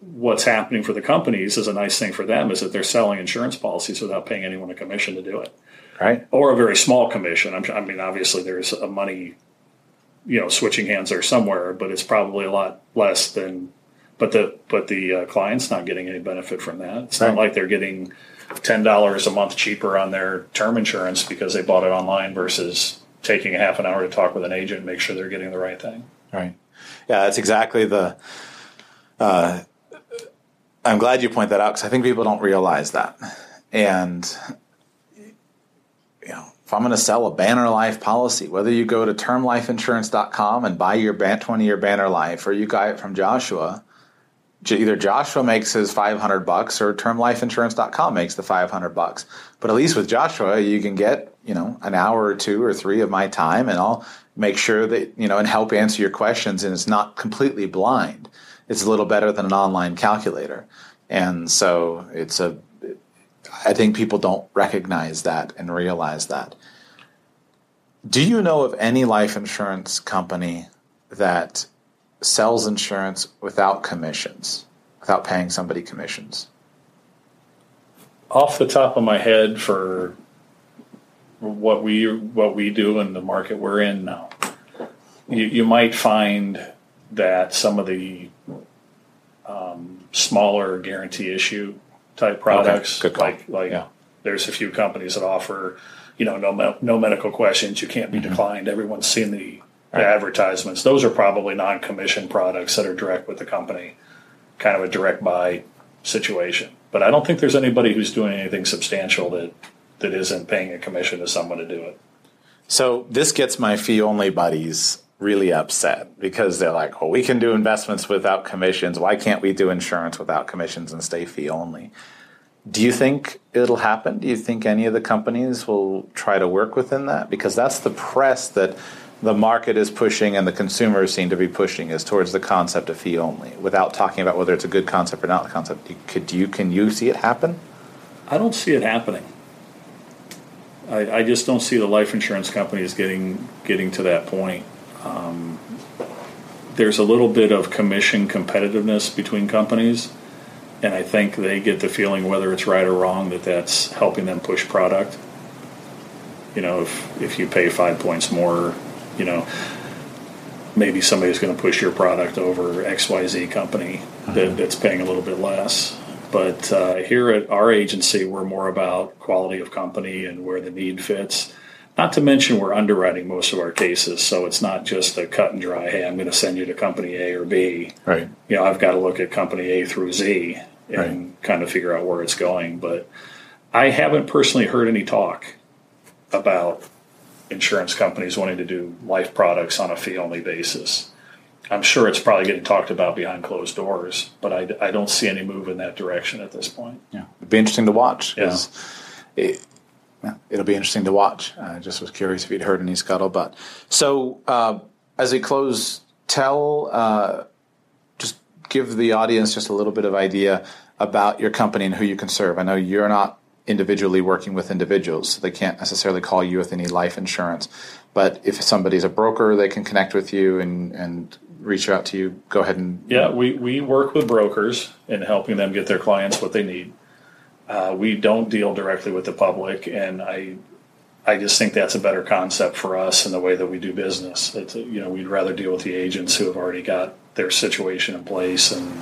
Speaker 2: what's happening for the companies is a nice thing for them is that they're selling insurance policies without paying anyone a commission to do it.
Speaker 1: Right.
Speaker 2: Or a very small commission. I mean, obviously there's a money you know switching hands there somewhere, but it's probably a lot less than. But the but the uh, client's not getting any benefit from that. It's right. not like they're getting ten dollars a month cheaper on their term insurance because they bought it online versus taking a half an hour to talk with an agent and make sure they're getting the right thing.
Speaker 1: Right. Yeah, that's exactly the. Uh, I'm glad you point that out because I think people don't realize that, and you know, if I'm going to sell a Banner Life policy, whether you go to termlifeinsurance.com and buy your 20 year Banner Life or you buy it from Joshua, either Joshua makes his 500 bucks or termlifeinsurance.com makes the 500 bucks. But at least with Joshua, you can get, you know, an hour or two or three of my time and I'll make sure that, you know, and help answer your questions and it's not completely blind. It's a little better than an online calculator. And so it's a I think people don't recognize that and realize that. Do you know of any life insurance company that sells insurance without commissions, without paying somebody commissions?
Speaker 2: Off the top of my head, for what we what we do in the market we're in now, you, you might find that some of the um, smaller guarantee issue type products.
Speaker 1: Okay.
Speaker 2: Like like yeah. there's a few companies that offer, you know, no no medical questions, you can't be mm-hmm. declined. Everyone's seen the, the right. advertisements. Those are probably non-commission products that are direct with the company, kind of a direct buy situation. But I don't think there's anybody who's doing anything substantial that that isn't paying a commission to someone to do it.
Speaker 1: So this gets my fee only buddies really upset because they're like, well, we can do investments without commissions. Why can't we do insurance without commissions and stay fee only? Do you think it'll happen? Do you think any of the companies will try to work within that? Because that's the press that the market is pushing and the consumers seem to be pushing is towards the concept of fee only without talking about whether it's a good concept or not the concept. Could you, can you see it happen?
Speaker 2: I don't see it happening. I, I just don't see the life insurance companies getting getting to that point. Um, there's a little bit of commission competitiveness between companies, and I think they get the feeling, whether it's right or wrong, that that's helping them push product. You know, if if you pay five points more, you know, maybe somebody's going to push your product over X Y Z company that, mm-hmm. that's paying a little bit less. But uh, here at our agency, we're more about quality of company and where the need fits. Not to mention, we're underwriting most of our cases, so it's not just a cut and dry. Hey, I'm going to send you to company A or
Speaker 1: B. Right.
Speaker 2: You know, I've got to look at company A through Z and right. kind of figure out where it's going. But I haven't personally heard any talk about insurance companies wanting to do life products on a fee only basis. I'm sure it's probably getting talked about behind closed doors, but I, I don't see any move in that direction at this point.
Speaker 1: Yeah, it'd be interesting to watch.
Speaker 2: Yeah.
Speaker 1: It, it'll be interesting to watch. I just was curious if you'd heard any scuttlebutt. So, uh, as we close, tell, uh, just give the audience just a little bit of idea about your company and who you can serve. I know you're not individually working with individuals, so they can't necessarily call you with any life insurance. But if somebody's a broker, they can connect with you and, and reach out to you. Go ahead and
Speaker 2: yeah, we, we work with brokers in helping them get their clients what they need. Uh, we don't deal directly with the public, and I I just think that's a better concept for us in the way that we do business. It's, you know, we'd rather deal with the agents who have already got their situation in place and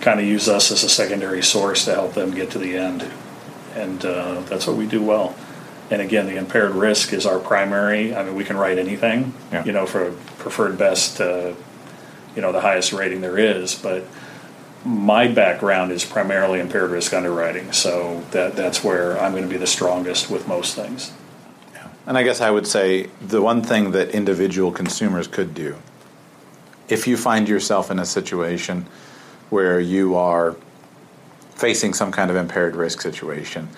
Speaker 2: kind of use us as a secondary source to help them get to the end. And uh, that's what we do well. And again, the impaired risk is our primary. I mean, we can write anything,
Speaker 1: Yeah.
Speaker 2: you know, for preferred best, uh, you know, the highest rating there is. But my background is primarily impaired risk underwriting, so that that's where I'm going to be the strongest with most things.
Speaker 1: And I guess I would say the one thing that individual consumers could do, if you find yourself in a situation where you are facing some kind of impaired risk situation,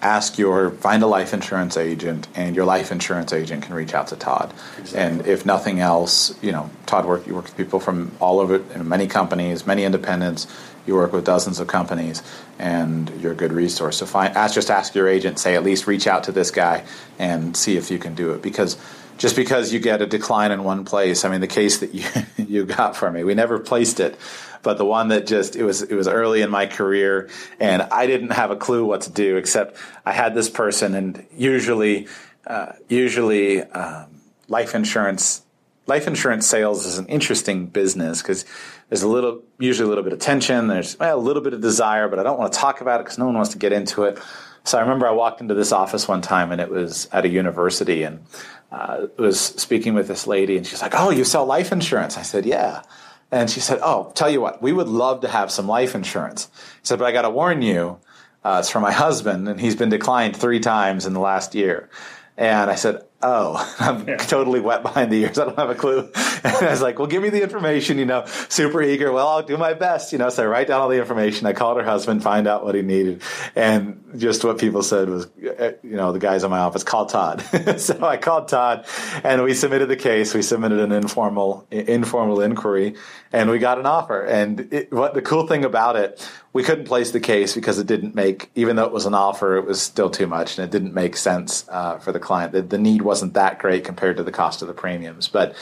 Speaker 1: ask your find a life insurance agent, and your life insurance agent can reach out to Todd. And if nothing else, you know, Todd work you work with people from all over in many companies, many independents. You work with dozens of companies, and you're a good resource. So find ask just ask your agent, say at least reach out to this guy and see if you can do it because. Just because you get a decline in one place, I mean, the case that you you got for me, we never placed it, but the one that just it was it was early in my career and I didn't have a clue what to do except I had this person and usually uh, usually um, life insurance life insurance sales is an interesting business because there's a little usually a little bit of tension there's well, a little bit of desire but I don't want to talk about it because no one wants to get into it. So I remember I walked into this office one time and it was at a university and uh, was speaking with this lady and she's like oh you sell life insurance. I said yeah and she said, "Oh, tell you what, we would love to have some life insurance." He said, "But I got to warn you, uh, it's for my husband, and he's been declined three times in the last year." And I said, "Oh, I'm totally wet behind the ears. I don't have a clue." And I was like, "Well, give me the information." You know, super eager. Well, I'll do my best. You know, so I write down all the information. I called her husband, find out what he needed, and just what people said was, uh, you know, the guys in my office call Todd. so I called Todd, and we submitted the case. We submitted an informal informal inquiry, and we got an offer. And it, what the cool thing about it, we couldn't place the case because it didn't make, even though it was an offer, it was still too much, and it didn't make sense uh, for the client. The, the need wasn't that great compared to the cost of the premiums, but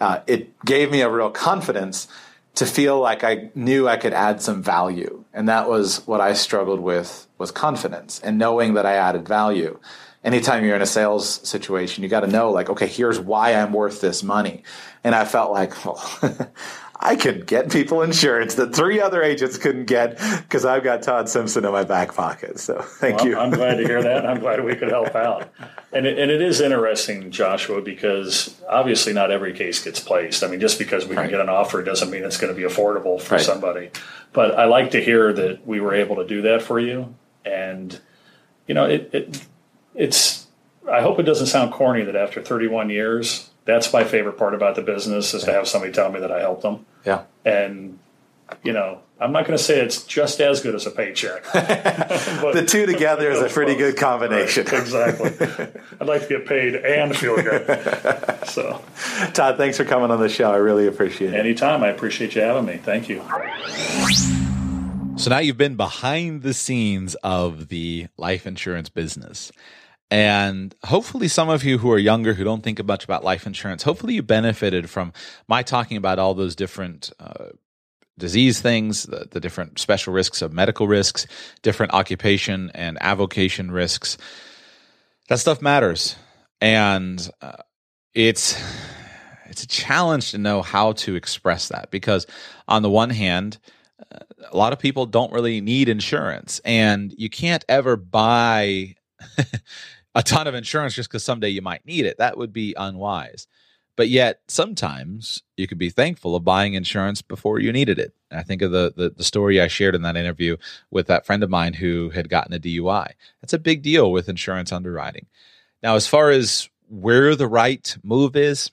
Speaker 1: uh, it gave me a real confidence to feel like I knew I could add some value, and that was what I struggled with was confidence and knowing that I added value. Anytime you're in a sales situation, you got to know like, okay, here's why I'm worth this money, and I felt like, well, I could get people insurance that three other agents couldn't get because I've got Todd Simpson in my back pocket. So thank
Speaker 2: Well,
Speaker 1: you.
Speaker 2: I'm glad to hear that. I'm glad we could help out. And it, and it is interesting, Joshua, because obviously not every case gets placed. I mean, just because we
Speaker 1: Right.
Speaker 2: can get an offer doesn't mean it's going to be affordable for
Speaker 1: Right.
Speaker 2: somebody. But I like to hear that we were able to do that for you. And, you know, it, it it's, I hope it doesn't sound corny that after 31 years, that's my favorite part about the business is to have somebody tell me that I helped them.
Speaker 1: yeah.
Speaker 2: And, you know, I'm not going to say it's just as good as a paycheck. But-
Speaker 1: The two together is a pretty
Speaker 2: close.
Speaker 1: good combination.
Speaker 2: Right, exactly. I'd like to get paid and feel good. So,
Speaker 1: Todd, thanks for coming on the show. I really appreciate it.
Speaker 2: anytime, I appreciate you having me. Thank you.
Speaker 3: So now you've been behind the scenes of the life insurance business. And hopefully, some of you who are younger who don't think much about life insurance, hopefully, you benefited from my talking about all those different uh, disease things, the, the different special risks of medical risks, different occupation and avocation risks. That stuff matters. And uh, it's it's a challenge to know how to express that because on the one hand a lot of people don't really need insurance and you can't ever buy a ton of insurance just because someday you might need it. That would be unwise. But yet sometimes you could be thankful of buying insurance before you needed it. I think of the, the the story i shared in that interview with that friend of mine who had gotten a dui that's a big deal with insurance underwriting. Now as far as where the right move is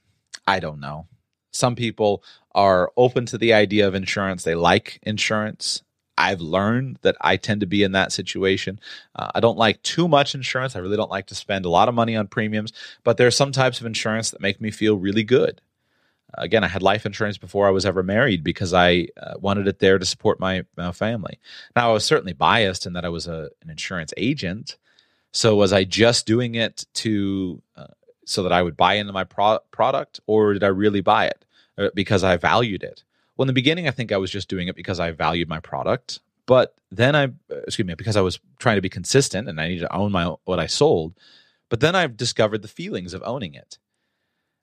Speaker 3: i don't know. Some people are open to the idea of insurance. They like insurance.
Speaker 1: I've learned that I tend to be in that situation. Uh, I don't like too much insurance. I really don't like to spend a lot of money on premiums, but there are some types of insurance that make me feel really good. Again, I had life insurance before I was ever married because I uh, wanted it there to support my, my, family. Now, I was certainly biased in that I was a, an insurance agent. So, was I just doing it to uh, so that I would buy into my pro- product, or did I really buy it uh, because I valued it? Well, in the beginning, I think I was just doing it because I valued my product. But then I, uh, excuse me, because I was trying to be consistent and I needed to own my what I sold. But then I've discovered the feelings of owning it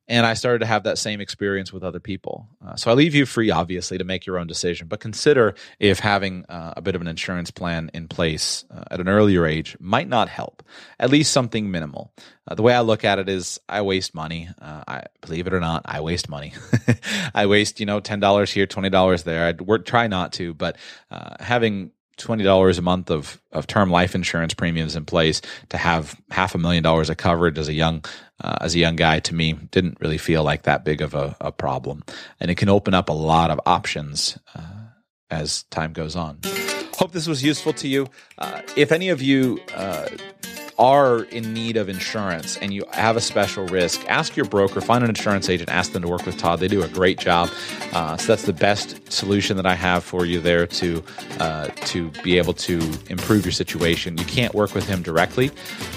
Speaker 1: and I started to have that same experience with other people. Uh, so I leave you free, obviously, to make your own decision, but consider if having uh, a bit of an insurance plan in place uh, at an earlier age might not help, at least something minimal. Uh, the way I look at it is I waste money. Uh, I believe it or not, I waste money. I waste, you know, $10 here, $20 there. I'd work, try not to, but uh, having twenty dollars a month of of term life insurance premiums in place to have half a million dollars of coverage as a young uh, as a young guy to me didn't really feel like that big of a, a problem, and it can open up a lot of options uh, as time goes on. Hope this was useful to you. Uh, if any of you uh, are in need of insurance and you have a special risk, ask your broker, find an insurance agent, ask them to work with Todd. They do a great job. Uh, so that's the best solution that I have for you there to uh, to be able to improve your situation. You can't work with him directly,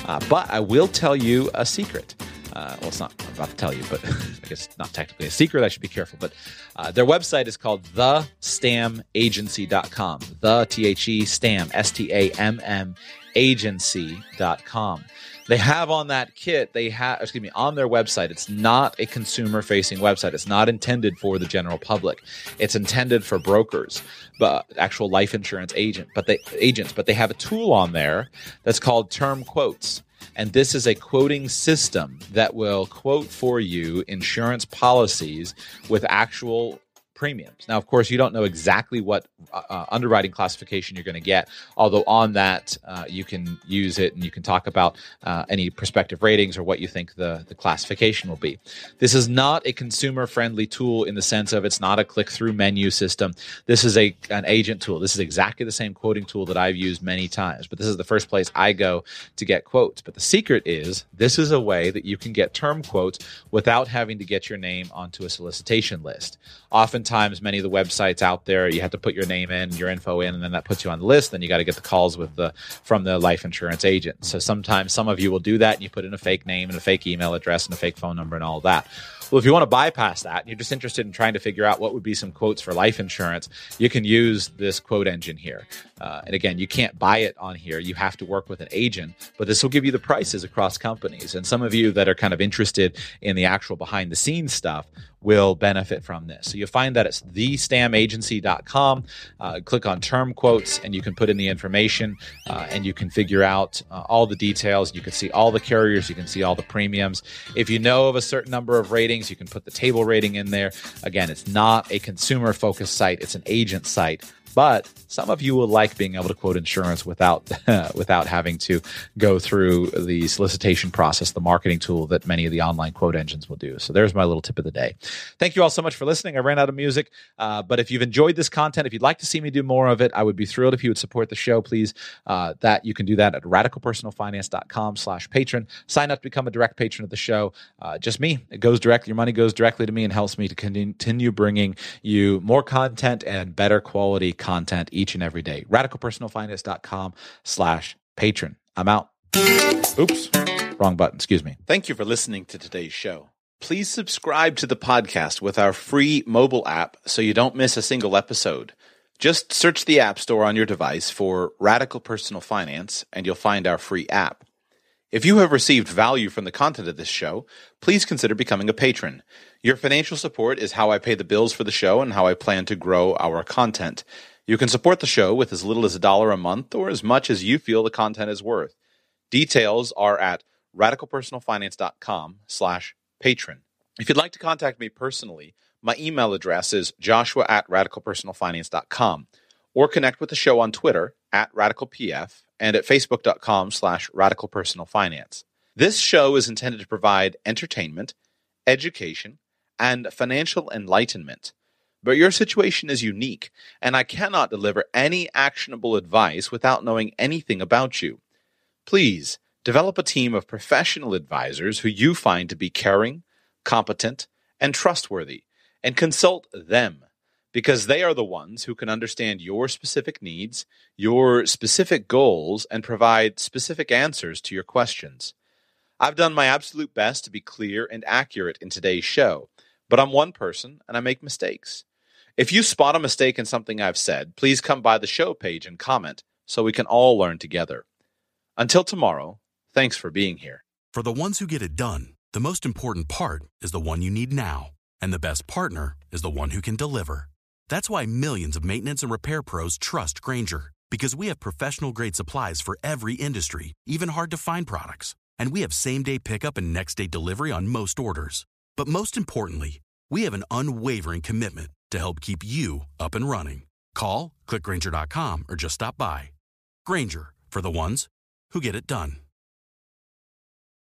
Speaker 1: uh, but I will tell you a secret. Uh, well, it's not I'm about to tell you, but I guess not technically a secret. I should be careful. But uh, their website is called thestammagency.com. The T H E Stam, S T A M M agency.com. They have on that kit, they have, excuse me, on their website, it's not a consumer facing website. It's not intended for the general public. It's intended for brokers, but actual life insurance agent, but they agents, but they have a tool on there that's called term quotes. And this is a quoting system that will quote for you insurance policies with actual premiums. Now, of course, you don't know exactly what uh, uh underwriting classification you're going to get, although on that uh, you can use it and you can talk about uh, any prospective ratings or what you think the, the classification will be. This is not a consumer friendly tool in the sense of it's not a click through menu system. This is a an agent tool. This is exactly the same quoting tool that I've used many times, but this is the first place I go to get quotes. But the secret is this is a way that you can get term quotes without having to get your name onto a solicitation list. Oftentimes, many of the websites out there, you have to put your name in, your info in, and then that puts you on the list. Then you got to get the calls with the from the life insurance agent. So sometimes some of you will do that, and you put in a fake name and a fake email address and a fake phone number and all that. Well, if you want to bypass that, and you're just interested in trying to figure out what would be some quotes for life insurance, you can use this quote engine here. Uh, and again, you can't buy it on here. You have to work with an agent, but this will give you the prices across companies. And some of you that are kind of interested in the actual behind the scenes stuff will benefit from this. So you'll find that it's thestammagency.com. Uh, click on term quotes and you can put in the information uh, and you can figure out uh, all the details. You can see all the carriers, you can see all the premiums. If you know of a certain number of ratings, you can put the table rating in there. Again, it's not a consumer focused site, it's an agent site but some of you will like being able to quote insurance without without having to go through the solicitation process, the marketing tool that many of the online quote engines will do. So there's my little tip of the day. Thank you all so much for listening. I ran out of music, uh, but if you've enjoyed this content, if you'd like to see me do more of it, I would be thrilled if you would support the show. Please, uh, that you can do that at radicalpersonalfinance.com/slash patron. Sign up to become a direct patron of the show. Uh, just me. It goes directly. Your money goes directly to me and helps me to continue bringing you more content and better quality content each and every day. Radicalpersonalfinance.com slash patron. I'm out. Oops. Wrong button. Excuse me. Thank you for listening to today's show. Please subscribe to the podcast with our free mobile app so you don't miss a single episode. Just search the App Store on your device for Radical Personal Finance and you'll find our free app. If you have received value from the content of this show, please consider becoming a patron. Your financial support is how I pay the bills for the show and how I plan to grow our content. You can support the show with as little as a dollar a month or as much as you feel the content is worth. Details are at radicalpersonalfinance.com slash patron. If you'd like to contact me personally, my email address is joshua at radicalpersonalfinance.com or connect with the show on Twitter at radicalpf and at facebook.com slash radicalpersonalfinance. This show is intended to provide entertainment, education, and financial enlightenment. But your situation is unique, and I cannot deliver any actionable advice without knowing anything about you. Please develop a team of professional advisors who you find to be caring, competent, and trustworthy, and consult them because they are the ones who can understand your specific needs, your specific goals, and provide specific answers to your questions. I've done my absolute best to be clear and accurate in today's show, but I'm one person and I make mistakes. If you spot a mistake in something I've said, please come by the show page and comment so we can all learn together. Until tomorrow, thanks for being here.
Speaker 4: For the ones who get it done, the most important part is the one you need now. And the best partner is the one who can deliver. That's why millions of maintenance and repair pros trust Grainger, because we have professional grade supplies for every industry, even hard to find products. And we have same day pickup and next day delivery on most orders. But most importantly, we have an unwavering commitment to help keep you up and running. Call, clickgrainger.com, or just stop by. Grainger, for the ones who get it done.